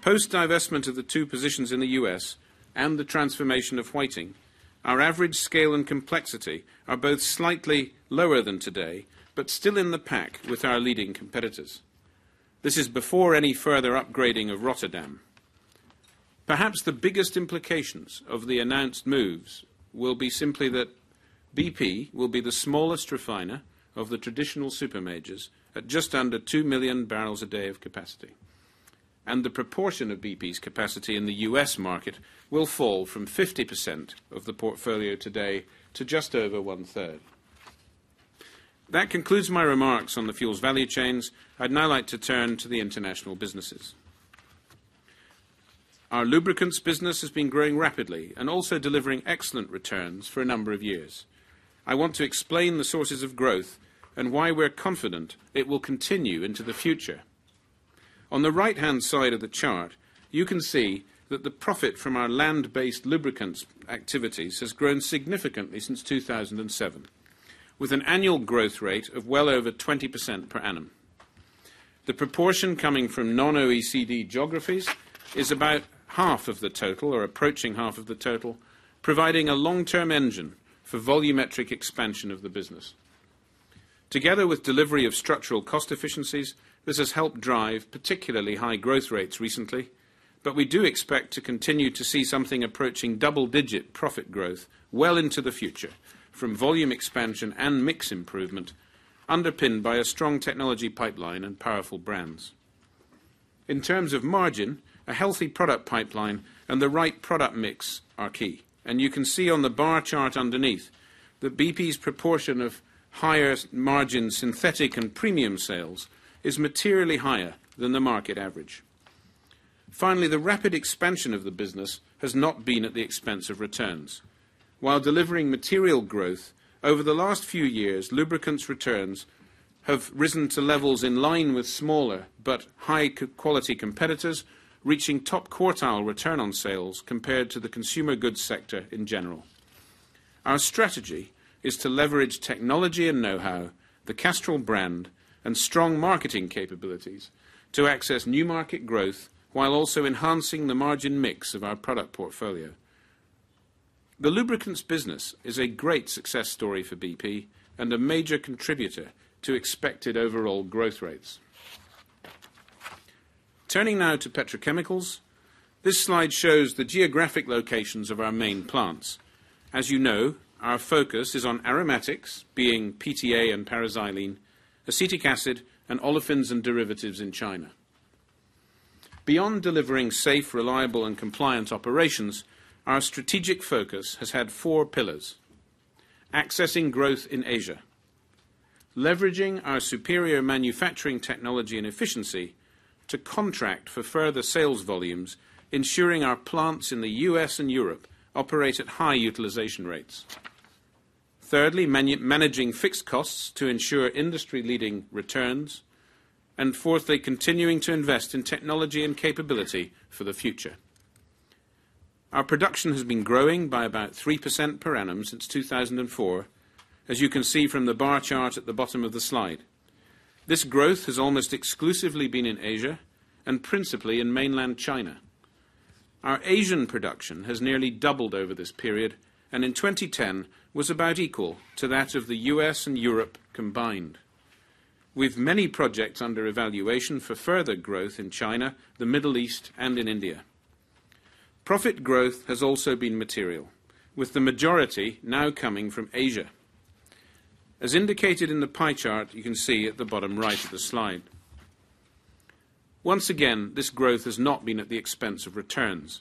Post-divestment of the two positions in the U.S. and the transformation of Whiting, our average scale and complexity are both slightly lower than today, but still in the pack with our leading competitors. This is before any further upgrading of Rotterdam. Perhaps the biggest implications of the announced moves will be simply that BP will be the smallest refiner of the traditional super majors at just under 2 million barrels a day of capacity. And the proportion of BP's capacity in the US market will fall from 50% of the portfolio today to just over one third. That concludes my remarks on the fuels value chains. I'd now like to turn to the international businesses. Our lubricants business has been growing rapidly and also delivering excellent returns for a number of years. I want to explain the sources of growth and why we're confident it will continue into the future. On the right-hand side of the chart, you can see that the profit from our land-based lubricants activities has grown significantly since 2007, with an annual growth rate of well over 20% per annum. The proportion coming from non-OECD geographies is about half of the total, or approaching half of the total, providing a long-term engine for volumetric expansion of the business. Together with delivery of structural cost efficiencies, this has helped drive particularly high growth rates recently, but we do expect to continue to see something approaching double-digit profit growth well into the future from volume expansion and mix improvement, underpinned by a strong technology pipeline and powerful brands. In terms of margin, a healthy product pipeline and the right product mix are key. And you can see on the bar chart underneath that BP's proportion of higher margin synthetic and premium sales is materially higher than the market average. Finally, the rapid expansion of the business has not been at the expense of returns. While delivering material growth, over the last few years, lubricants returns have risen to levels in line with smaller but high quality competitors reaching top quartile return on sales compared to the consumer goods sector in general. Our strategy is to leverage technology and know-how, the Castrol brand, and strong marketing capabilities to access new market growth while also enhancing the margin mix of our product portfolio. The lubricants business is a great success story for BP and a major contributor to expected overall growth rates. Turning now to petrochemicals, this slide shows the geographic locations of our main plants. As you know, our focus is on aromatics, being PTA and paraxylene, acetic acid, and olefins and derivatives in China. Beyond delivering safe, reliable, and compliant operations, our strategic focus has had four pillars: accessing growth in Asia, leveraging our superior manufacturing technology and efficiency to contract for further sales volumes, ensuring our plants in the U.S. and Europe operate at high utilization rates. Thirdly, managing fixed costs to ensure industry-leading returns. And fourthly, continuing to invest in technology and capability for the future. Our production has been growing by about 3% per annum since 2004, as you can see from the bar chart at the bottom of the slide. This growth has almost exclusively been in Asia and principally in mainland China. Our Asian production has nearly doubled over this period, and in 2010 was about equal to that of the US and Europe combined. With many projects under evaluation for further growth in China, the Middle East, and in India. Profit growth has also been material, with the majority now coming from Asia. As indicated in the pie chart you can see at the bottom right of the slide. Once again, this growth has not been at the expense of returns.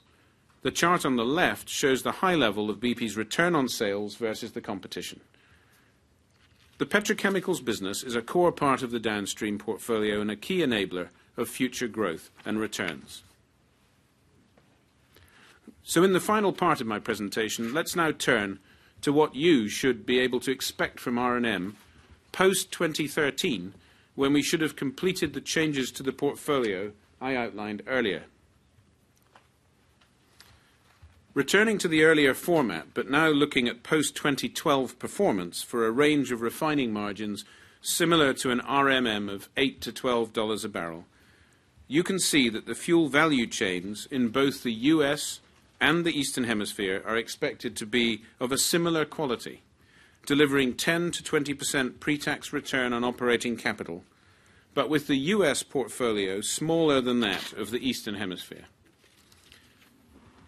The chart on the left shows the high level of BP's return on sales versus the competition. The petrochemicals business is a core part of the downstream portfolio and a key enabler of future growth and returns. So, in the final part of my presentation, let's now turn to what you should be able to expect from R&M post 2013, when we should have completed the changes to the portfolio I outlined earlier. Returning to the earlier format, but now looking at post 2012 performance for a range of refining margins similar to an RMM of 8 to $12 a barrel, you can see that the fuel value chains in both the US and the Eastern Hemisphere are expected to be of a similar quality, delivering 10 to 20% pre-tax return on operating capital, but with the US portfolio smaller than that of the Eastern Hemisphere.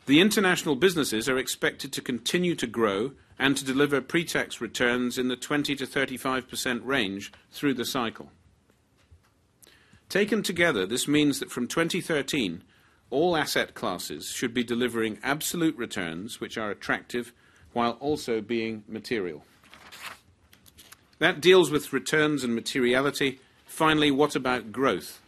The international businesses are expected to continue to grow and to deliver pre-tax returns in the 20 to 35% range through the cycle. Taken together, this means that from 2013, all asset classes should be delivering absolute returns which are attractive while also being material. That deals with returns and materiality. Finally, what about growth?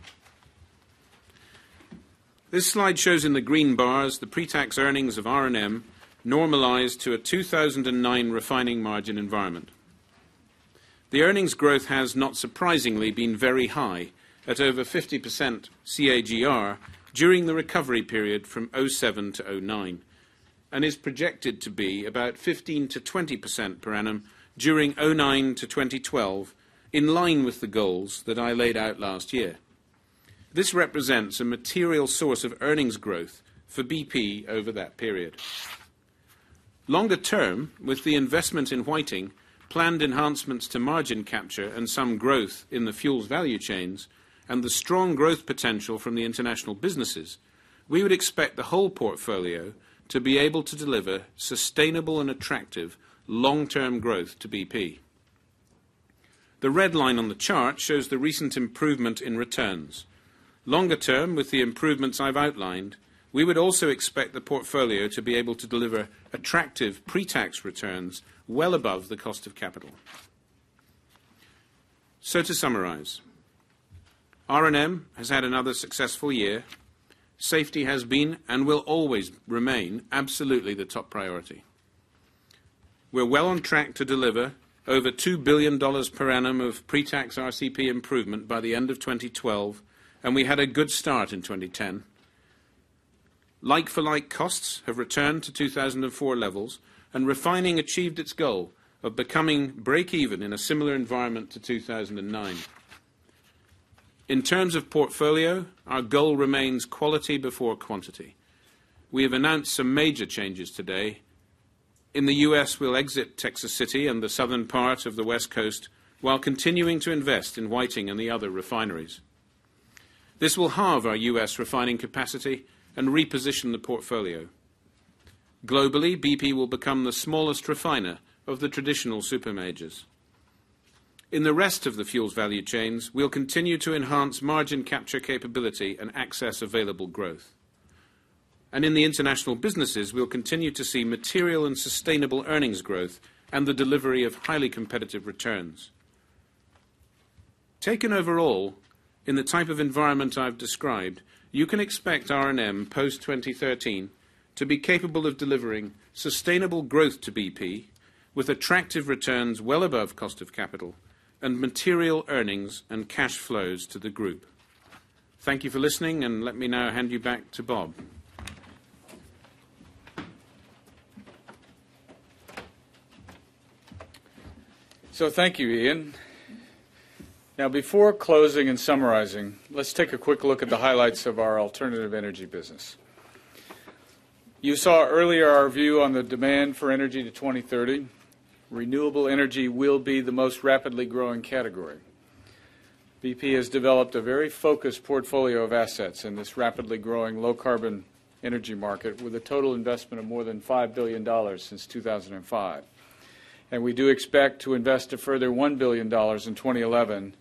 This slide shows in the green bars the pre-tax earnings of R&M normalized to a 2009 refining margin environment. The earnings growth has, not surprisingly, been very high, at over 50% CAGR during the recovery period from 07 to 09 and is projected to be about 15 to 20% per annum during 09 to 2012, in line with the goals that I laid out last year. This represents a material source of earnings growth for BP over that period. Longer term, with the investment in Whiting, planned enhancements to margin capture, and some growth in the fuels value chains, and the strong growth potential from the international businesses, we would expect the whole portfolio to be able to deliver sustainable and attractive long-term growth to BP. The red line on the chart shows the recent improvement in returns. Longer term, with the improvements I've outlined, we would also expect the portfolio to be able to deliver attractive pre-tax returns well above the cost of capital. So to summarize, R&M has had another successful year. Safety has been and will always remain absolutely the top priority. We're well on track to deliver over $2 billion per annum of pre-tax RCP improvement by the end of 2012, and we had a good start in 2010. Like-for-like costs have returned to 2004 levels, and refining achieved its goal of becoming break-even in a similar environment to 2009. In terms of portfolio, our goal remains quality before quantity. We have announced some major changes today. In the U.S., we'll exit Texas City and the southern part of the West Coast while continuing to invest in Whiting and the other refineries. This will halve our U.S. refining capacity and reposition the portfolio. Globally, BP will become the smallest refiner of the traditional super majors. In the rest of the fuels value chains, we'll continue to enhance margin capture capability and access available growth. And in the international businesses, we'll continue to see material and sustainable earnings growth and the delivery of highly competitive returns. Taken overall, in the type of environment I've described, you can expect R&M post 2013 to be capable of delivering sustainable growth to BP with attractive returns well above cost of capital and material earnings and cash flows to the group. Thank you for listening, and let me now hand you back to Bob. So thank you, Iain. Now, before closing and summarizing, let's take a quick look at the highlights of our alternative energy business. You saw earlier our view on the demand for energy to 2030 renewable energy will be the most rapidly growing category. BP has developed a very focused portfolio of assets in this rapidly growing low carbon energy market with a total investment of more than $5 billion since 2005. And we do expect to invest a further $1 billion in 2011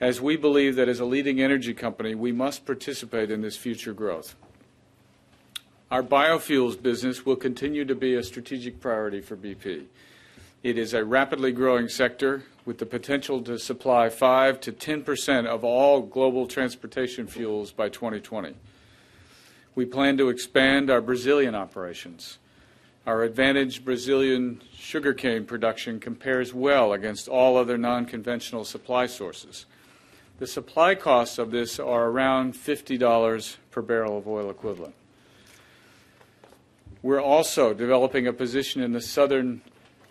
as we believe that as a leading energy company, we must participate in this future growth. Our biofuels business will continue to be a strategic priority for BP. It is a rapidly growing sector with the potential to supply 5 to 10 percent of all global transportation fuels by 2020. We plan to expand our Brazilian operations. Our advantaged Brazilian sugarcane production compares well against all other non-conventional supply sources. The supply costs of this are around $50 per barrel of oil equivalent. We're also developing a position in the southern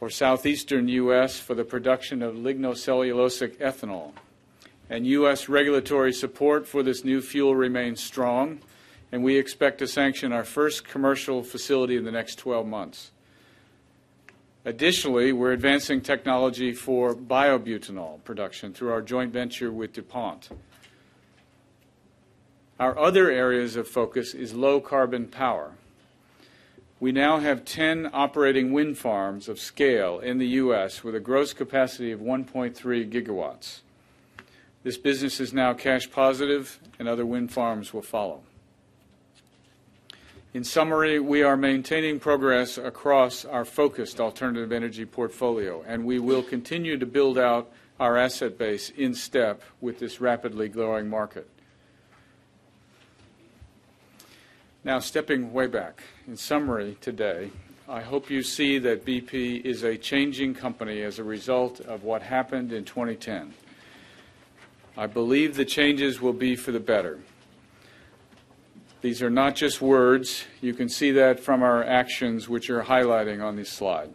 or southeastern U.S. for the production of lignocellulosic ethanol. And U.S. regulatory support for this new fuel remains strong, and we expect to sanction our first commercial facility in the next 12 months. Additionally, we're advancing technology for biobutanol production through our joint venture with DuPont. Our other areas of focus is low carbon power. We now have 10 operating wind farms of scale in the U.S. with a gross capacity of 1.3 gigawatts. This business is now cash positive, and other wind farms will follow. In summary, we are maintaining progress across our focused alternative energy portfolio, and we will continue to build out our asset base in step with this rapidly growing market. Now, stepping way back, in summary today, I hope you see that BP is a changing company as a result of what happened in 2010. I believe the changes will be for the better. These are not just words. You can see that from our actions, which are highlighting on this slide.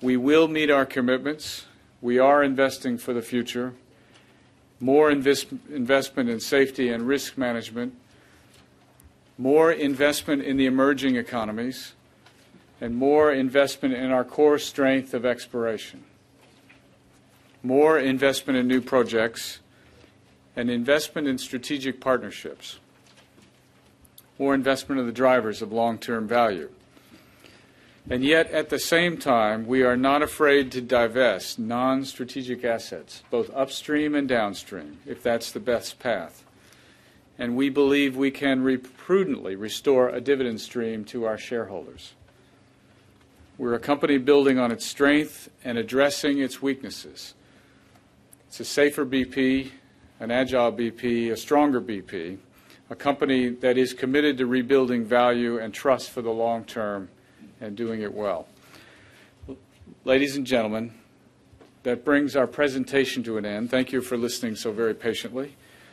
We will meet our commitments. We are investing for the future. More invest- investment in safety and risk management more investment in the emerging economies, and more investment in our core strength of exploration, more investment in new projects, and investment in strategic partnerships, more investment in the drivers of long term value. And yet, at the same time, we are not afraid to divest non strategic assets, both upstream and downstream, if that's the best path and we believe we can re- prudently restore a dividend stream to our shareholders. We're a company building on its strength and addressing its weaknesses. It's a safer BP, an agile BP, a stronger BP, a company that is committed to rebuilding value and trust for the long term and doing it well. Ladies and gentlemen, that brings our presentation to an end. Thank you for listening so very patiently.